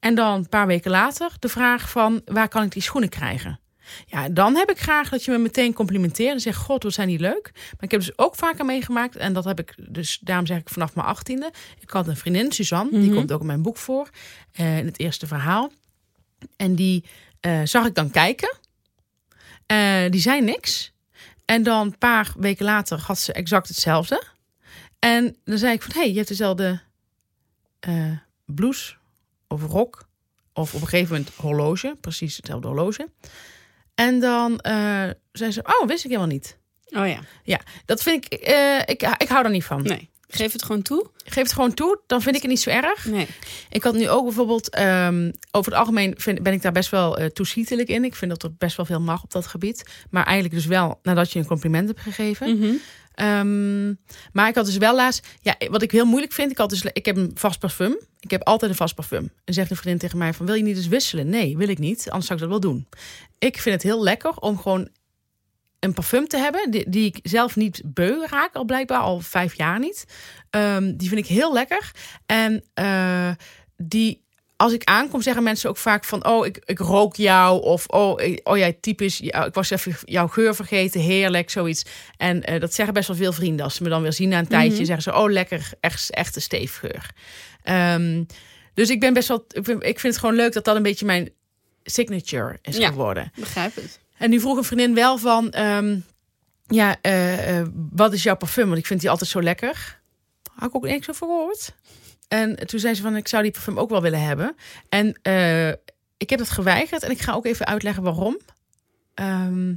En dan een paar weken later de vraag van waar kan ik die schoenen krijgen? Ja, dan heb ik graag dat je me meteen complimenteert en zegt: God, wat zijn die leuk. Maar ik heb dus ook vaker meegemaakt, en dat heb ik dus, daarom zeg ik vanaf mijn achttiende. Ik had een vriendin, Suzanne, die Mhm. komt ook in mijn boek voor, eh, in het eerste verhaal. En die eh, zag ik dan kijken. Eh, die zei niks. En dan een paar weken later had ze exact hetzelfde. En dan zei ik van, hé, hey, je hebt dezelfde eh, blouse of rok. Of op een gegeven moment horloge. Precies hetzelfde horloge. En dan eh, zei ze, oh, wist ik helemaal niet. Oh ja. Ja, dat vind ik, eh, ik, ik hou daar niet van. Nee. Geef het gewoon toe. Geef het gewoon toe, dan vind ik het niet zo erg. Nee. Ik had nu ook bijvoorbeeld, ehm, over het algemeen vind, ben ik daar best wel uh, toeschietelijk in. Ik vind dat er best wel veel mag op dat gebied. Maar eigenlijk dus wel nadat je een compliment hebt gegeven. Mhm. Ehm, maar ik had dus wel laatst, ja, wat ik heel moeilijk vind, ik, had dus, ik heb een vast parfum. Ik heb altijd een vast parfum. En zegt een vriendin tegen mij van, wil je niet eens wisselen? Nee, wil ik niet, anders zou ik dat wel doen. Ik vind het heel lekker om gewoon een parfum te hebben die, die ik zelf niet beu raak, al blijkbaar al vijf jaar niet. Ehm, die vind ik heel lekker. En uh, die, als ik aankom, zeggen mensen ook vaak van: Oh, ik, ik rook jou. Of Oh, ik, oh jij typisch. Ik was even jouw geur vergeten. Heerlijk, zoiets. En uh, dat zeggen best wel veel vrienden. Als ze me dan weer zien na een tijdje, Mhm. zeggen ze: Oh, lekker, echt, echt een steefgeur. Ehm, dus ik ben best wel. Ik vind, ik vind het gewoon leuk dat dat een beetje mijn signature is Ja. geworden. Begrijp het. En nu vroeg een vriendin wel van, ehm, ja, eh, eh, wat is jouw parfum? Want ik vind die altijd zo lekker. Had ik ook niks over gehoord. En toen zei ze van, ik zou die parfum ook wel willen hebben. En eh, ik heb het geweigerd en ik ga ook even uitleggen waarom. Ehm,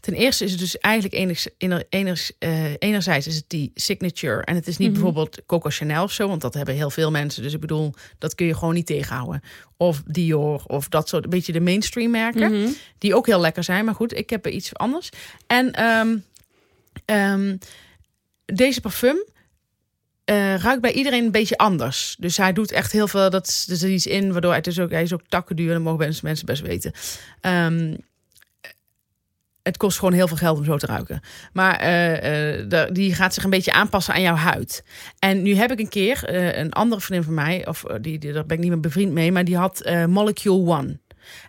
ten eerste is het dus eigenlijk enigsz- ener- enigsz- eh, enerzijds is het die signature. En het is niet Mhm. bijvoorbeeld Coco Chanel of zo, want dat hebben heel veel mensen. Dus ik bedoel, dat kun je gewoon niet tegenhouden. Of Dior of dat soort, een beetje de mainstream merken. Mhm. Die ook heel lekker zijn, maar goed, ik heb er iets anders. En ehm, ehm, deze parfum eh, ruikt bij iedereen een beetje anders. Dus hij doet echt heel veel, dat is, er iets in, waardoor het is ook, hij is ook takkenduur. Dat mogen mensen, best weten. Ehm, het kost gewoon heel veel geld om zo te ruiken. Maar eh, eh, die gaat zich een beetje aanpassen aan jouw huid. En nu heb ik een keer een andere vriendin van mij, of die, daar ben ik niet meer bevriend mee, maar die had Molecule One.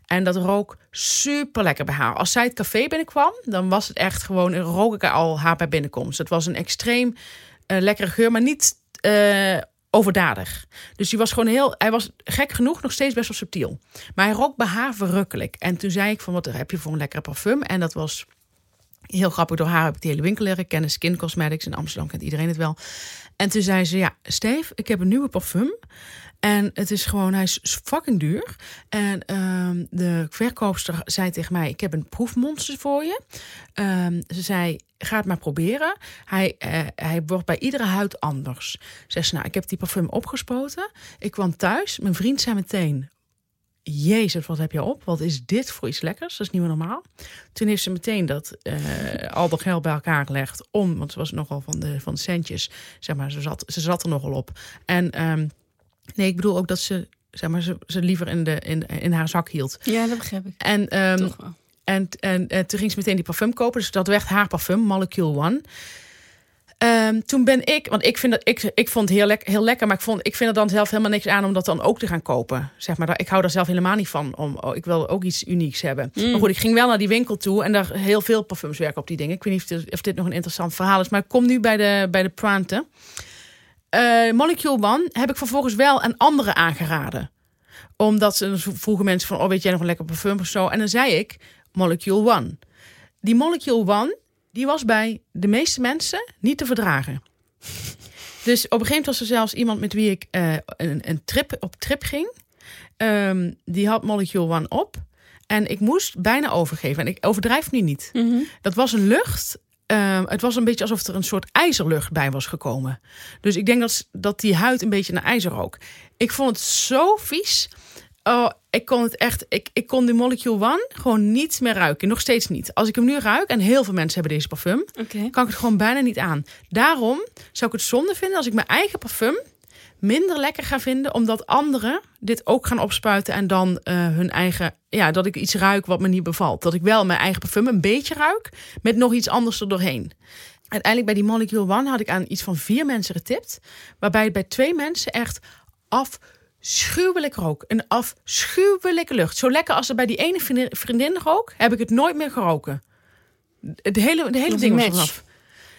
En dat rook super lekker bij haar. Als zij het café binnenkwam, dan was het echt gewoon, rook ik al haar bij binnenkomst. Het was een extreem eh, lekkere geur, maar niet eh, overdadig. Dus die was gewoon heel, hij was gek genoeg nog steeds best wel subtiel. Maar hij rook bij haar verrukkelijk. En toen zei ik van, wat heb je voor een lekkere parfum? En dat was heel grappig. Door haar heb ik die hele winkel leren kennen. Skin Cosmetics in Amsterdam kent iedereen het wel. En toen zei ze, ja, Steve, ik heb een nieuwe parfum. En het is gewoon, hij is fucking duur. En ehm, de verkoopster zei tegen mij, ik heb een proefmonster voor je. Ehm, ze zei, ga het maar proberen. Hij, eh, hij wordt bij iedere huid anders. Ze zei, nou, ik heb die parfum opgespoten. Ik kwam thuis, mijn vriend zei meteen... Jezus, wat heb je op? Wat is dit voor iets lekkers? Dat is niet meer normaal. Toen heeft ze meteen dat eh, al dat geld bij elkaar gelegd om, want ze was nogal van de, van de centjes, zeg maar, ze zat, ze zat er nogal op. En ehm, nee, ik bedoel ook dat ze, zeg maar, ze, ze liever in, de, in, in haar zak hield. Ja, dat begrijp ik. En, ehm, Toch wel. en, en, eh, toen ging ze meteen die parfum kopen. Dus dat werd haar parfum, Molecule One. Ehm, toen ben ik, want ik vind dat ik, ik vond het heel, lek, heel lekker, maar ik, vond, ik vind er dan zelf helemaal niks aan om dat dan ook te gaan kopen. Zeg maar, ik hou daar zelf helemaal niet van. Om, oh, ik wil ook iets unieks hebben. Mm. Maar goed, ik ging wel naar die winkel toe en daar heel veel parfums werken op die dingen. Ik weet niet of dit, of dit nog een interessant verhaal is, maar ik kom nu bij de, bij de Pointe. Eh, Molecule One heb ik vervolgens wel een andere aangeraden omdat ze vroegen mensen van, oh weet jij nog een lekker parfum of zo? En dan zei ik, Molecule One. Die Molecule One, die was bij de meeste mensen niet te verdragen. Dus op een gegeven moment was er zelfs iemand met wie ik eh, een, een trip, op trip ging. Ehm, die had Molecule One op. En ik moest bijna overgeven. En ik overdrijf nu niet. Mhm. Dat was een lucht. ehm, het was een beetje alsof er een soort ijzerlucht bij was gekomen. Dus ik denk dat, dat die huid een beetje naar ijzer rook. Ik vond het zo vies. Oh, ik kon het echt. Ik, ik kon die Molecule One gewoon niet meer ruiken. Nog steeds niet. Als ik hem nu ruik, en heel veel mensen hebben deze parfum, kan ik het gewoon bijna niet aan. Daarom zou ik het zonde vinden als ik mijn eigen parfum minder lekker ga vinden, omdat anderen dit ook gaan opspuiten en dan eh, hun eigen, ja, dat ik iets ruik wat me niet bevalt. Dat ik wel mijn eigen parfum een beetje ruik, met nog iets anders er doorheen. Uiteindelijk bij die Molecule One had ik aan iets van vier mensen getipt, waarbij het bij twee mensen echt afschuwelijk rook. Een afschuwelijke lucht. Zo lekker als er bij die ene vriendin- vriendin rook, heb ik het nooit meer geroken. De hele, de hele ding was vanaf.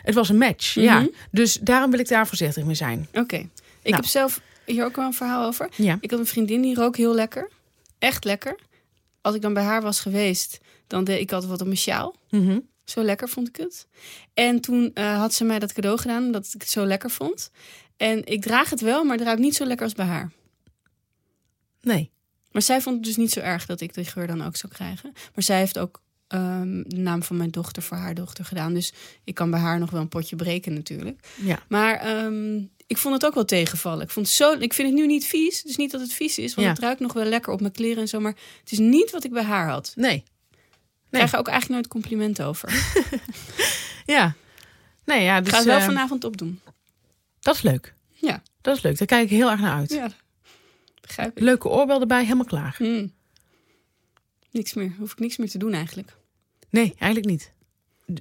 Het was een match, ja. Mhm. Dus daarom wil ik daar voorzichtig mee zijn. Oké. Ik Nou. heb zelf hier ook wel een verhaal over. Ja. Ik had een vriendin die rook heel lekker. Echt lekker. Als ik dan bij haar was geweest, dan deed ik altijd wat op mijn sjaal. Mhm. Zo lekker vond ik het. En toen eh, had ze mij dat cadeau gedaan, omdat ik het zo lekker vond. En ik draag het wel, maar het ruikt niet zo lekker als bij haar. Nee. Maar zij vond het dus niet zo erg dat ik de geur dan ook zou krijgen. Maar zij heeft ook ehm, de naam van mijn dochter voor haar dochter gedaan. Dus ik kan bij haar nog wel een potje breken natuurlijk. Ja. Maar ehm, ik vond het ook wel tegenvallen. Ik, vond het zo, ik vind het nu niet vies. Dus niet dat het vies is, want Ja. het ruikt nog wel lekker op mijn kleren en zo. Maar het is niet wat ik bij haar had. Nee. Ik krijg ook eigenlijk nooit complimenten over. [laughs] Ja. Nee, ja, Ik dus, ga het wel eh, vanavond opdoen. dat is leuk. Ja. Dat is leuk. Daar kijk ik heel erg naar uit. Ja, begrijp ik. Leuke oorbel erbij, helemaal klaar. Hmm. Niks meer. Hoef ik niks meer te doen eigenlijk. Nee, eigenlijk niet.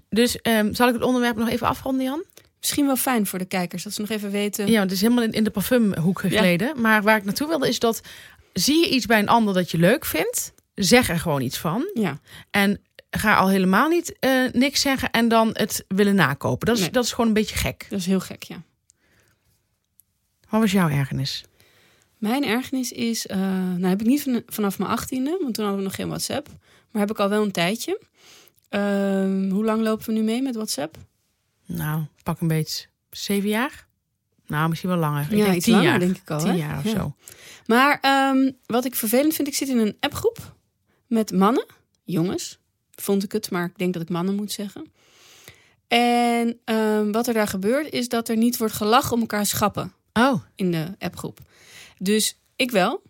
Dus ehm, zal ik het onderwerp nog even afronden, Jan? Misschien wel fijn voor de kijkers, dat ze nog even weten. Ja, het is helemaal in, in de parfumhoek gegleden. Maar waar ik naartoe wilde is dat... Zie je iets bij een ander dat je leuk vindt? Zeg er gewoon iets van. Ja. En ga al helemaal niet eh, niks zeggen en dan het willen nakopen. Dat is, Nee. dat is gewoon een beetje gek. Dat is heel gek, ja. Wat was jouw ergernis? Mijn ergernis is, eh, nou heb ik niet van, vanaf mijn achttiende, want toen hadden we nog geen WhatsApp. Maar heb ik al wel een tijdje. Ehm, hoe lang lopen we nu mee met WhatsApp? Nou, pak een beetje zeven jaar. Nou, misschien wel langer. Ik ja, denk iets tien langer jaar. denk ik al. Tien hè? jaar of Ja. zo. Maar ehm, wat ik vervelend vind, ik zit in een appgroep met mannen, jongens, vond ik het, maar ik denk dat ik mannen moet zeggen. En ehm, wat er daar gebeurt, is dat er niet wordt gelachen om elkaar schappen Oh, in de appgroep. Dus ik wel.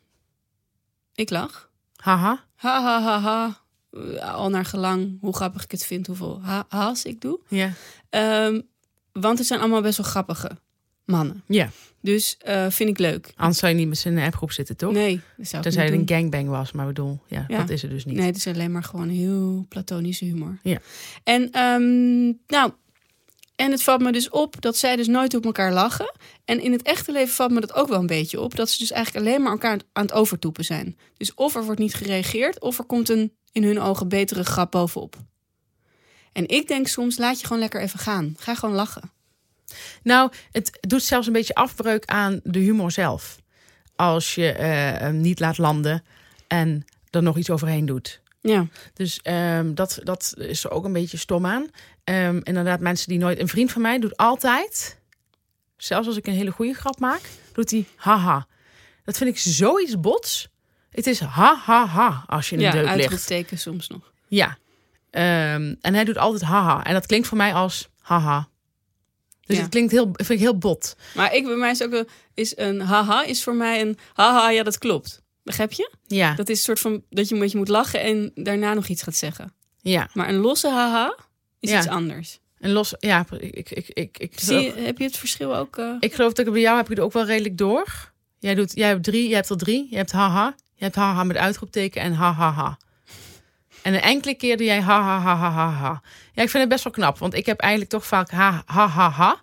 Ik lach. haha. Ha ha ha ha. Eh, Al naar gelang hoe grappig ik het vind, hoeveel ha ha's ik doe. Ja. Ehm, want het zijn allemaal best wel grappige mannen. ja, Dus eh, vind ik leuk. anders zou je niet met z'n appgroep zitten, toch? Nee, dat zou Tenzij het een gangbang was, maar bedoel, ja, Ja. dat is het dus niet. Nee, het is alleen maar gewoon heel platonische humor. Ja. En, ehm, nou, en het valt me dus op dat zij dus nooit op elkaar lachen. En in het echte leven valt me dat ook wel een beetje op. Dat ze dus eigenlijk alleen maar elkaar aan het overtoepen zijn. Dus of er wordt niet gereageerd, of er komt een in hun ogen betere grap bovenop. En ik denk soms, laat je gewoon lekker even gaan. Ga gewoon lachen. Nou, het doet zelfs een beetje afbreuk aan de humor zelf. Als je eh, hem niet laat landen en er nog iets overheen doet. Ja, Dus ehm, dat, dat is er ook een beetje stom aan. Ehm, inderdaad, mensen die nooit... Een vriend van mij doet altijd, zelfs als ik een hele goede grap maak, doet hij haha. Dat vind ik zoiets bots. Het is ha ha ha als je in een ja deuk ligt. uitroepteken soms nog. Ja. Ehm, en hij doet altijd haha. En dat klinkt voor mij als haha. Dus Ja. het klinkt heel, vind ik heel bot. Maar ik, bij mij is ook een, is een haha, is voor mij een haha, ja dat klopt. Begrijp je? Ja, Dat is een soort van dat je een beetje moet lachen en daarna nog iets gaat zeggen. ja. Maar een losse haha is Ja. iets anders. En los, ja, ik, ik, ik, ik, Zie je, heb je het verschil ook? eh? ik geloof dat ik bij jou heb ik het ook wel redelijk door. Jij, doet, jij hebt drie, jij hebt er drie. Je hebt haha. Je hebt haha met uitroepteken en ha ha ha. En een enkele keer doe jij ha ha ha ha ha ha. Ja, ik vind het best wel knap, want ik heb eigenlijk toch vaak ha ha ha ha.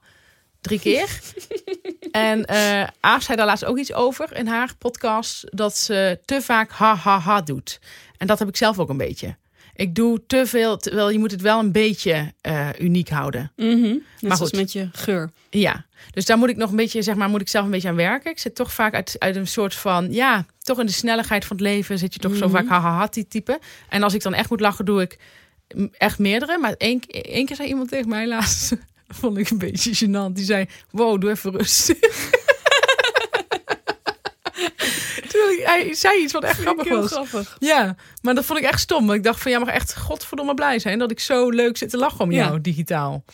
Drie keer. [laughs] en eh Aaf zei daar laatst ook iets over in haar podcast. Dat ze te vaak ha ha ha doet. En dat heb ik zelf ook een beetje. Ik doe te veel, terwijl je moet het wel een beetje eh, uniek houden. Net Maar goed. met je geur. Ja, dus daar moet ik nog een beetje, zeg maar, moet ik zelf een beetje aan werken. Ik zit toch vaak uit, uit een soort van, ja, toch in de snelheid van het leven zit je toch zo Mhm. vaak hahaha die type. En als ik dan echt moet lachen, doe ik echt meerdere. Maar één, één keer zei iemand tegen mij laatst, [laughs] vond ik een beetje gênant. Die zei, wow, doe even rustig. [laughs] Zei iets wat echt grappig was. grappig. Ja, maar dat vond ik echt stom. Want ik dacht van, ja, maar echt godverdomme blij zijn dat ik zo leuk zit te lachen om Ja. jou, digitaal.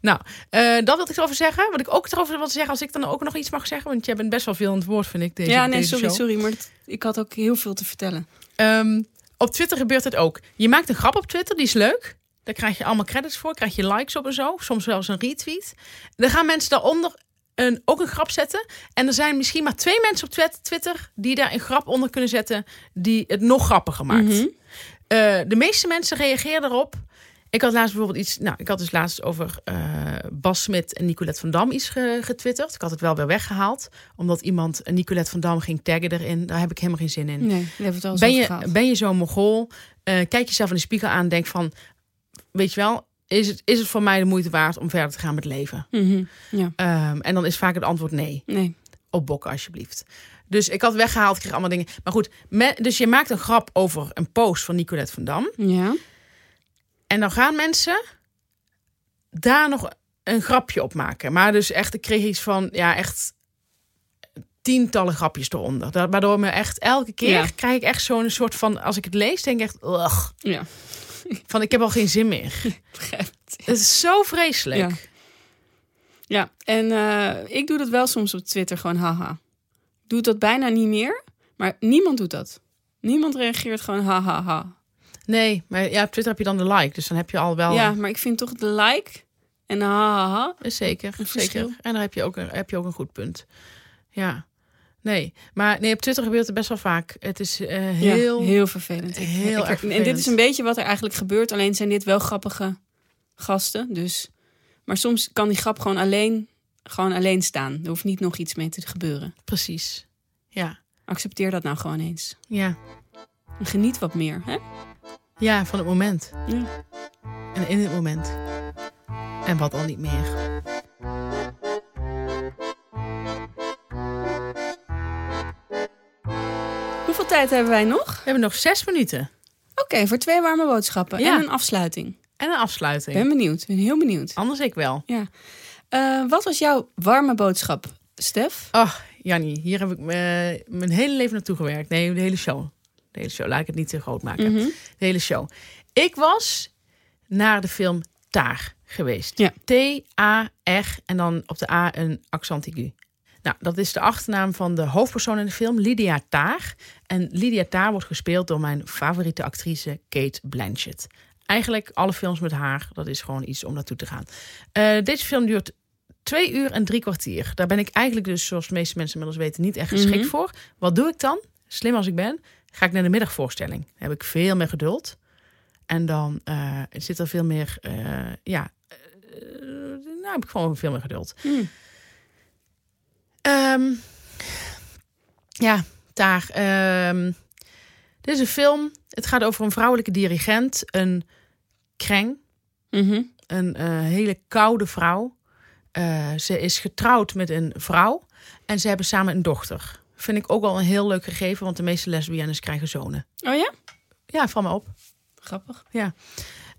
Nou, eh, dat wilde ik erover zeggen. Wat ik ook erover wil zeggen, als ik dan ook nog iets mag zeggen. Want jij bent best wel veel aan het woord, vind ik, deze, ja, nee, deze sorry, show. sorry. Maar dat- ik had ook heel veel te vertellen. Ehm, op Twitter gebeurt het ook. Je maakt een grap op Twitter, die is leuk. Daar krijg je allemaal credits voor, krijg je likes op en zo. Soms zelfs een retweet. Dan gaan mensen daaronder een, ook een grap zetten. En er zijn misschien maar twee mensen op Twit- Twitter... die daar een grap onder kunnen zetten... die het nog grappiger maakt. Mhm. Eh, de meeste mensen reageren erop. Ik had laatst bijvoorbeeld iets... Nou, ik had dus laatst over eh, Bas Smit en Nicolette van Dam iets ge- getwitterd. Ik had het wel weer weggehaald. Omdat iemand Nicolette van Dam ging taggen erin. Daar heb ik helemaal geen zin in. Nee, het al Ben je, ben je zo'n mogol? Eh, kijk jezelf in de spiegel aan en denk van... Weet je wel, is het, is het voor mij de moeite waard om verder te gaan met leven? Mhm. Ja, Ehm, en dan is vaak het antwoord nee. nee. Opbokken alsjeblieft. Dus ik had weggehaald, kreeg allemaal dingen. Maar goed, me- dus je maakt een grap over een post van Nicolette van Dam. Ja. En dan gaan mensen daar nog een grapje op maken. Maar dus echt, ik kreeg iets van, ja, echt tientallen grapjes eronder. Da- Waardoor me echt elke keer Ja. krijg ik echt zo'n soort van, als ik het lees, denk ik echt, ugh. Ja. Van ik heb al geen zin meer. Het. Is zo vreselijk. Ja. Ja, en eh, ik doe dat wel soms op Twitter gewoon haha. Ik doe dat bijna niet meer, maar niemand doet dat. Niemand reageert gewoon haha. Ha, Nee, maar ja, op Twitter heb je dan de like. Dus dan heb je al wel... Ja, maar ik vind toch de like en de ha, ha, ha. Zeker, zeker. En dan heb je, ook een, heb je ook een goed punt. Ja. Nee, maar nee, op Twitter gebeurt het best wel vaak. Het is eh, heel... Ja, heel vervelend. Ik- heel ik- erg En dit vervelend. is een beetje wat er eigenlijk gebeurt. Alleen zijn dit wel grappige gasten. Dus. Maar soms kan die grap gewoon alleen, gewoon alleen staan. Er hoeft niet nog iets mee te gebeuren. Precies. Ja. Accepteer dat nou gewoon eens. Ja. En geniet wat meer. Hè? Ja, van het moment. Ja. En in het moment. En wat al niet meer. Tijd hebben wij nog? We hebben nog zes minuten. Oké, voor twee warme boodschappen Ja. en een afsluiting. En een afsluiting. ben benieuwd. Ben heel benieuwd. Anders ik wel. Ja. Eh, wat was jouw warme boodschap, Stef? Oh, Jannie, hier heb ik me- mijn hele leven naartoe gewerkt. Nee, de hele show. De hele show. Laat ik het niet te groot maken. Mhm. De hele show. Ik was naar de film Taar geweest. Ja. T-A-R en dan op de A een accent aigu. Nou, dat is de achternaam van de hoofdpersoon in de film, Lydia Taar. En Lydia Taar wordt gespeeld door mijn favoriete actrice, Kate Blanchett. Eigenlijk alle films met haar, dat is gewoon iets om naartoe te gaan. Eh, deze film duurt twee uur en drie kwartier. Daar ben ik eigenlijk dus, zoals de meeste mensen inmiddels weten, niet echt geschikt Mhm. voor. Wat doe ik dan? Slim als ik ben, ga ik naar de middagvoorstelling. Dan heb ik veel meer geduld. En dan eh, zit er veel meer, eh, ja, nou heb ik gewoon veel meer geduld. Hmm. Ehm, ja, daar. ehm, dit is een film. Het gaat over een vrouwelijke dirigent, een kreng, Mhm. een eh, hele koude vrouw. Eh, ze is getrouwd met een vrouw en ze hebben samen een dochter. Vind ik ook wel een heel leuk gegeven, want de meeste lesbiennes krijgen zonen. Oh ja? Ja, val me op. Grappig.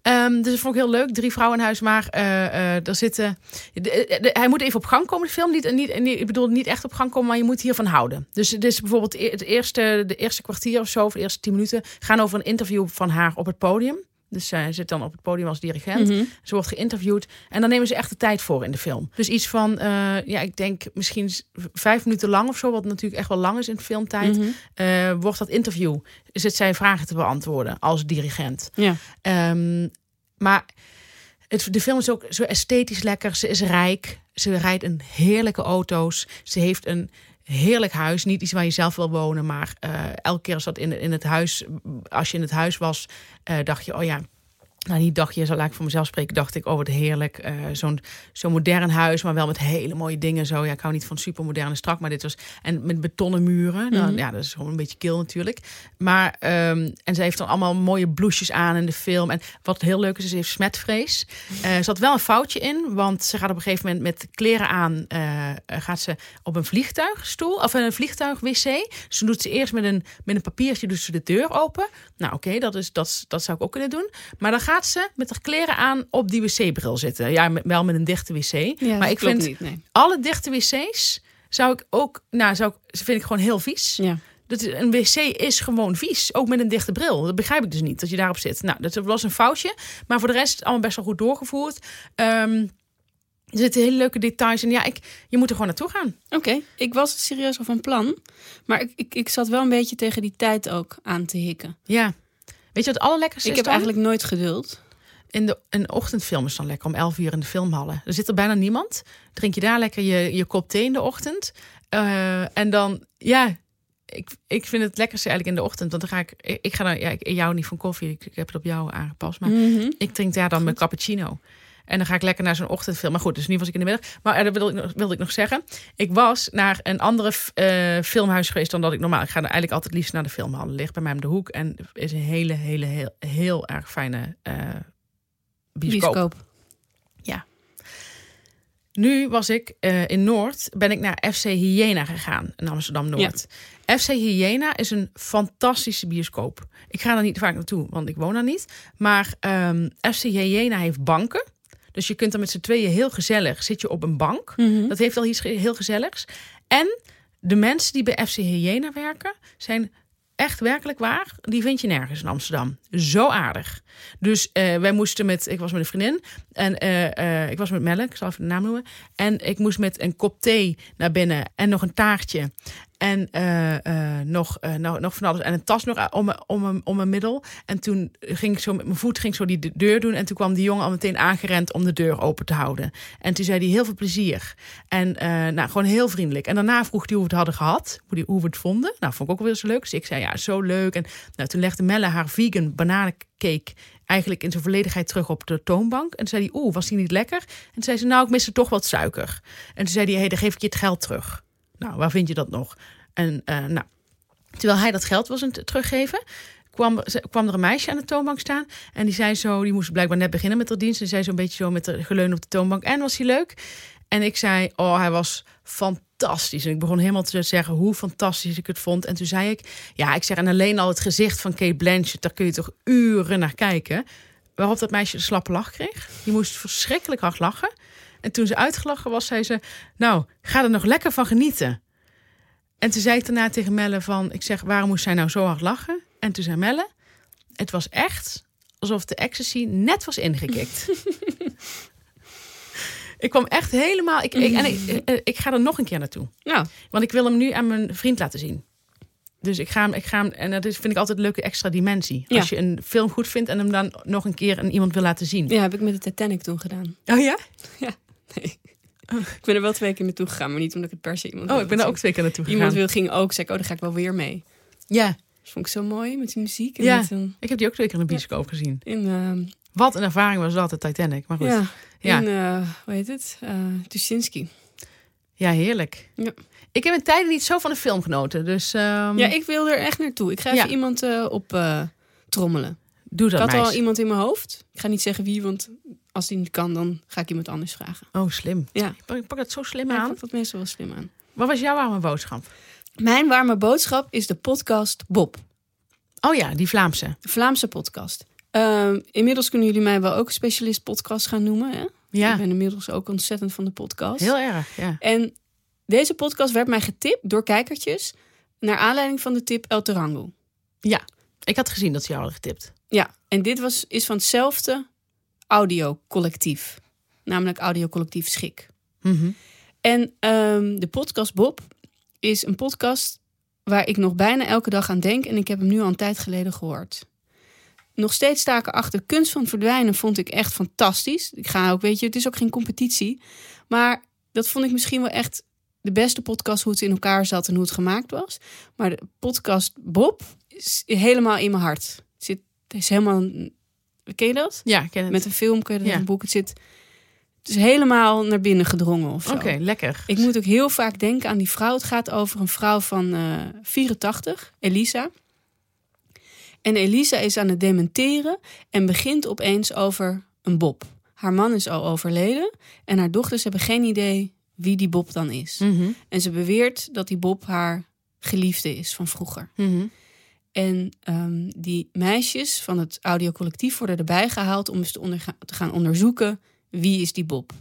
Ehm, dus dat vond ik heel leuk. Drie vrouwen in huis, maar eh, eh, er zitten. de- hij moet even op gang komen, de film. Niet, niet, niet, ik bedoel, niet echt op gang komen, maar je moet hiervan houden. Dus het is bijvoorbeeld e- het eerste, de eerste kwartier of zo, of de eerste tien minuten, gaan over een interview van haar op het podium. Dus zij zit dan op het podium als dirigent. Mhm. Ze wordt geïnterviewd en dan nemen ze echt de tijd voor in de film. Dus iets van, eh, ja, ik denk misschien vijf minuten lang of zo, wat natuurlijk echt wel lang is in filmtijd. Mhm. eh, wordt dat interview, zit zij vragen te beantwoorden als dirigent. Ja. Ehm, maar het, de film is ook zo esthetisch lekker. Ze is rijk. Ze rijdt een heerlijke auto's. Ze heeft een heerlijk huis. Niet iets waar je zelf wil wonen, maar eh, elke keer als dat in, in het huis, als je in het huis was, eh, dacht je, oh ja. Nou, niet dacht je, zal ik voor mezelf spreken, dacht ik, oh wat heerlijk. eh, Zo'n zo'n modern huis, maar wel met hele mooie dingen. Zo, ja, ik hou niet van supermodern en strak, maar dit was... En met betonnen muren. Nou, Mhm. ja, dat is gewoon een beetje kil natuurlijk. Maar, ehm, en ze heeft dan allemaal mooie blouses aan in de film. En wat heel leuk is, is ze heeft smetvrees. Eh er zat wel een foutje in, want ze gaat op een gegeven moment met kleren aan... eh, gaat ze op een vliegtuigstoel, of een vliegtuig-wc. Dus dan doet ze eerst met een, met een papiertje doet ze de deur open. Nou oké, dat is dat, dat zou ik ook kunnen doen. Maar dan gaat ze met haar kleren aan op die wc-bril zitten. Ja, met- wel met een dichte wc. Ja, maar ik vind niet. Nee. alle dichte wc's zou ik ook, nou, zou ik, vind ik gewoon heel vies. Ja. Dat is- een wc is gewoon vies, ook met een dichte bril. Dat begrijp ik dus niet, dat je daarop zit. Nou, dat was een foutje, maar voor de rest allemaal best wel goed doorgevoerd. Ehm, er zitten hele leuke details in. Ja, ik, je moet er gewoon naartoe gaan. Oké, ik was serieus al van plan. Maar ik, ik, ik zat wel een beetje tegen die tijd ook aan te hikken. Ja. Weet je wat het allerlekkerste Ik is heb dan? eigenlijk nooit geduld. In de een ochtendfilm is dan lekker om 11 uur in de filmhallen. Er zit er bijna niemand. Drink je daar lekker je, je kop thee in de ochtend. Eh, en dan, ja, ik, ik vind het lekkerste eigenlijk in de ochtend. Want dan ga ik, ik, ik ga dan, ja, ik, jou niet van koffie. Ik, ik heb het op jou aangepast. Maar Mhm. ik drink daar dan mijn cappuccino. En dan ga ik lekker naar zo'n ochtendfilm. Maar goed, dus nu was ik in de middag. Maar eh, dat wilde ik, nog, wilde ik nog zeggen. Ik was naar een andere eh, filmhuis geweest dan dat ik normaal... Ik ga eigenlijk altijd liefst naar de filmhal. Ligt bij mij om de hoek. En is een hele, hele, heel, heel erg fijne eh bioscoop. Bioscoop. Nu was ik in Noord, ben ik naar FC Hyena gegaan in Amsterdam Noord. FC Hyena is een fantastische bioscoop. Ik ga daar niet vaak naartoe, want ik woon daar niet. Maar ehm, FC Hyena heeft banken. Dus je kunt er met z'n tweeën heel gezellig, zit je op een bank. Mhm. Dat heeft al iets heel gezelligs. En de mensen die bij FC Hyena werken, zijn echt werkelijk waar, die vind je nergens in Amsterdam. Zo aardig. Dus eh, wij moesten met, ik was met een vriendin en eh, eh, ik was met Melle, ik zal even de naam noemen. En ik moest met een kop thee naar binnen en nog een taartje. En eh, eh, nog, eh, nog, nog van alles. En een tas nog om, om, om mijn middel. En toen ging ik zo met mijn voet ging zo die de deur doen. En toen kwam die jongen al meteen aangerend om de deur open te houden. En toen zei hij heel veel plezier. En nou, gewoon heel vriendelijk. En daarna vroeg hij hoe we het hadden gehad. Hoe, die, hoe we het vonden. Nou, vond ik ook weer zo leuk. Dus ik zei ja, zo leuk. En nou, toen legde Melle haar vegan bananencake eigenlijk in zijn volledigheid terug op de toonbank. En toen zei hij, oeh, was die niet lekker? En toen zei ze, nou, ik miste toch wat suiker. En toen zei hij, hey, dan geef ik je het geld terug. Nou, waar vind je dat nog? En eh, nou, terwijl hij dat geld was aan het teruggeven, kwam, kwam er een meisje aan de toonbank staan. En die zei zo, die moest blijkbaar net beginnen met haar dienst. En zei zo'n beetje zo met de geleun op de toonbank. En was hij leuk? En ik zei, oh, hij was fantastisch. En ik begon helemaal te zeggen hoe fantastisch ik het vond. En toen zei ik, ja, ik zeg, en alleen al het gezicht van Kate Blanchett, daar kun je toch uren naar kijken. Waarop dat meisje de slappe lach kreeg. Die moest verschrikkelijk hard lachen. En toen ze uitgelachen was, zei ze, nou, ga er nog lekker van genieten. En toen zei ik daarna tegen Melle van, ik zeg, waarom moest zij nou zo hard lachen? En toen zei Melle, het was echt alsof de ecstasy net was ingekikt. [laughs] ik kwam echt helemaal, ik, ik, en ik, eh, ik ga er nog een keer naartoe. Nou, Want ik wil hem nu aan mijn vriend laten zien. Dus ik ga hem, ik ga hem en dat is, vind ik altijd een leuke extra dimensie. Ja. Als je een film goed vindt en hem dan nog een keer aan iemand wil laten zien. ja, heb ik met de Titanic toen gedaan. Oh ja? Nee. Ik ben er wel twee keer naartoe gegaan, maar niet omdat ik het per se iemand Oh, ik ben er ook twee keer naartoe gegaan. Iemand wil, ging ook, zei ik, oh, dan ga ik wel weer mee. Ja, Dat vond ik zo mooi, met die muziek. En Ja. met een, ik heb die ook twee keer in de bioscoop gezien. in, ehm, Wat een ervaring was dat, de Titanic. Maar goed. ja, Ja. in, eh, hoe heet het? Tuschinski. Ja, heerlijk. Ja. Ik heb in tijden niet zo van de film genoten. Dus ehm, Ja, ik wil er echt naartoe. Ik ga even Ja. iemand eh, op trommelen. doe dat ik had meis. al iemand in mijn hoofd. Ik ga niet zeggen wie, want als die niet kan, dan ga ik iemand anders vragen. Oh, slim. Ja. Ik pak, ik pak het zo slim Maar ik aan. vond dat meestal wel slim aan. Wat was jouw warme boodschap? Mijn warme boodschap is de podcast Bob. Oh ja, die Vlaamse. Een Vlaamse podcast. Ehm, inmiddels kunnen jullie mij wel ook specialist podcast gaan noemen. Hè? Ik Ja, ben inmiddels ook ontzettend van de podcast. heel erg. Ja. En deze podcast werd mij getipt door kijkertjes... naar aanleiding van de tip El Tarango. Ik had gezien dat ze jou hadden getipt. Ja, en dit was, is van hetzelfde audiocollectief. Namelijk audiocollectief Schik. Mhm. En ehm, de podcast Bob is een podcast waar ik nog bijna elke dag aan denk. En ik heb hem nu al een tijd geleden gehoord. Nog steeds sta ik erachter. Kunst van verdwijnen vond ik echt fantastisch. Ik ga ook, weet je, het is ook geen competitie. Maar dat vond ik misschien wel echt de beste podcast, hoe het in elkaar zat en hoe het gemaakt was. Maar de podcast Bob is helemaal in mijn hart. Het zit, het is helemaal, ken je dat? Ja, ik ken het. Met een film, ken je dat, Ja. een boek. Het zit, het is helemaal naar binnen gedrongen of zo. Oké, lekker. Ik moet ook heel vaak denken aan die vrouw. Het gaat over een vrouw van eh 84, Elisa. En Elisa is aan het dementeren en begint opeens over een Bob. Haar man is al overleden en haar dochters hebben geen idee wie die Bob dan is. Mhm, En ze beweert dat die Bob haar geliefde is van vroeger. mhm. En ehm, die meisjes van het audiocollectief worden erbij gehaald om eens te, gaan onderzoeken wie is die Bob.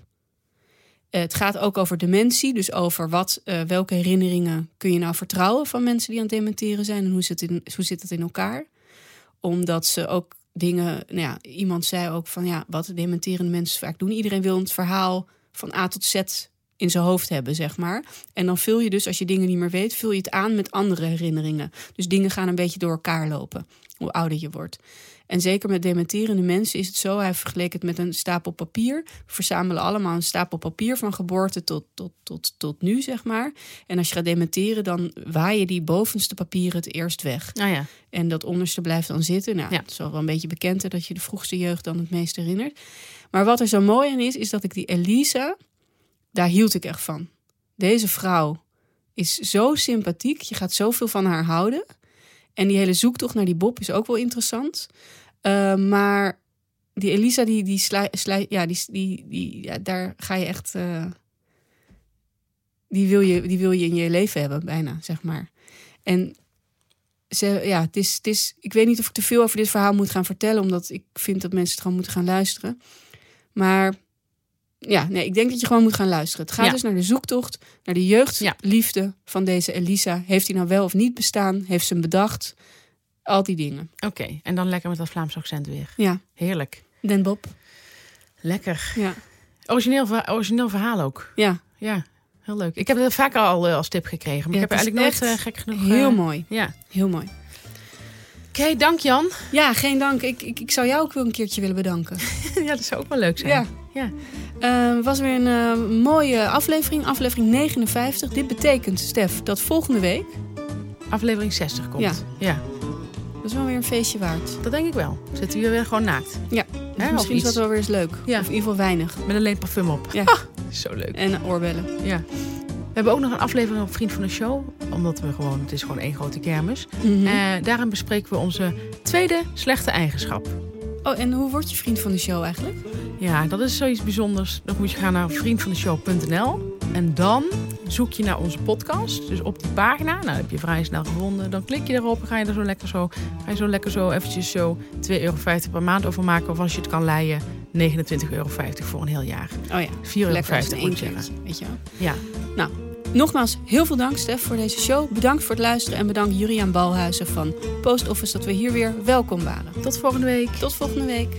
Eh, het gaat ook over dementie, dus over wat, eh, welke herinneringen kun je nou vertrouwen van mensen die aan het dementeren zijn en hoe zit, het in, hoe zit het in elkaar. Omdat ze ook dingen, nou ja, iemand zei ook van ja, wat dementerende mensen vaak doen. Iedereen wil het verhaal van A tot Z in zijn hoofd hebben, zeg maar. En dan vul je dus, als je dingen niet meer weet, vul je het aan met andere herinneringen. Dus dingen gaan een beetje door elkaar lopen, hoe ouder je wordt. En zeker met dementerende mensen is het zo, hij vergeleek het met een stapel papier. We verzamelen allemaal een stapel papier van geboorte tot, tot, tot, tot nu, zeg maar. En als je gaat dementeren, dan waai je die bovenste papieren het eerst weg. Nou ja. En dat onderste blijft dan zitten. Nou, Ja. het is wel een beetje bekend hè, dat je de vroegste jeugd dan het meest herinnert. Maar wat er zo mooi aan is, is dat ik die Elisa, daar hield ik echt van. Deze vrouw is zo sympathiek. Je gaat zoveel van haar houden. En die hele zoektocht naar die Bob is ook wel interessant. Uh, maar die Elisa, die, die, ja, die, die, die, ja, daar ga je echt. Uh, die, wil je, die wil je in je leven hebben, bijna, zeg maar. En ze, ja, het is, het is, ik weet niet of ik te veel over dit verhaal moet gaan vertellen, omdat ik vind dat mensen het gewoon moeten gaan luisteren. Maar ja, nee, ik denk dat je gewoon moet gaan luisteren. Het gaat Ja. dus naar de zoektocht, naar de jeugdliefde van deze Elisa. Heeft hij nou wel of niet bestaan? Heeft ze hem bedacht? Al die dingen. Oké, en dan lekker met dat Vlaams accent weer. Ja, Heerlijk. Den Bob. Lekker. Ja, Origineel, origineel verhaal ook. ja Ja, heel leuk. Ik heb het vaker al eh, als tip gekregen. Maar Ja, ik heb eigenlijk nooit eh, gek genoeg... heel eh, mooi. Ja. Heel mooi. Oké, dank Jan. Ja, geen dank. Ik, ik, ik zou jou ook wel een keertje willen bedanken. [laughs] ja, dat zou ook wel leuk zijn. Ja. ja. Het was weer een eh, mooie aflevering, aflevering 59. Dit betekent, Stef, dat volgende week, Aflevering 60 komt. Ja. ja, dat is wel weer een feestje waard. dat denk ik wel. Zitten we hier weer gewoon naakt. Ja, Hè, of misschien is dat wel weer eens leuk. Ja. Of in ieder geval weinig. Met alleen parfum op. Ja. Ah, zo leuk. En oorbellen. Ja. We hebben ook nog een aflevering op Vriend van de Show. Omdat we gewoon, het is gewoon één grote kermis. Eh, daarin bespreken we onze tweede slechte eigenschap. Oh, en hoe word je vriend van de show eigenlijk? Ja, dat is zoiets bijzonders. Dan moet je gaan naar vriendvandeshow.nl. En dan zoek je naar onze podcast. Dus op die pagina, nou heb je vrij snel gevonden. Dan klik je erop en ga je er zo lekker zo, ga je zo lekker zo eventjes zo 2,50 euro per maand over maken. Of als je het kan leien, 29,50 euro voor een heel jaar. 4,50 Oh ja, euro lekker als een moet één ik zeggen. keertje, weet je wel. Ja, Nogmaals, heel veel dank Stef voor deze show. Bedankt voor het luisteren en bedankt Juriaan Balhuizen van Post Office dat we hier weer welkom waren. tot volgende week. Tot volgende week.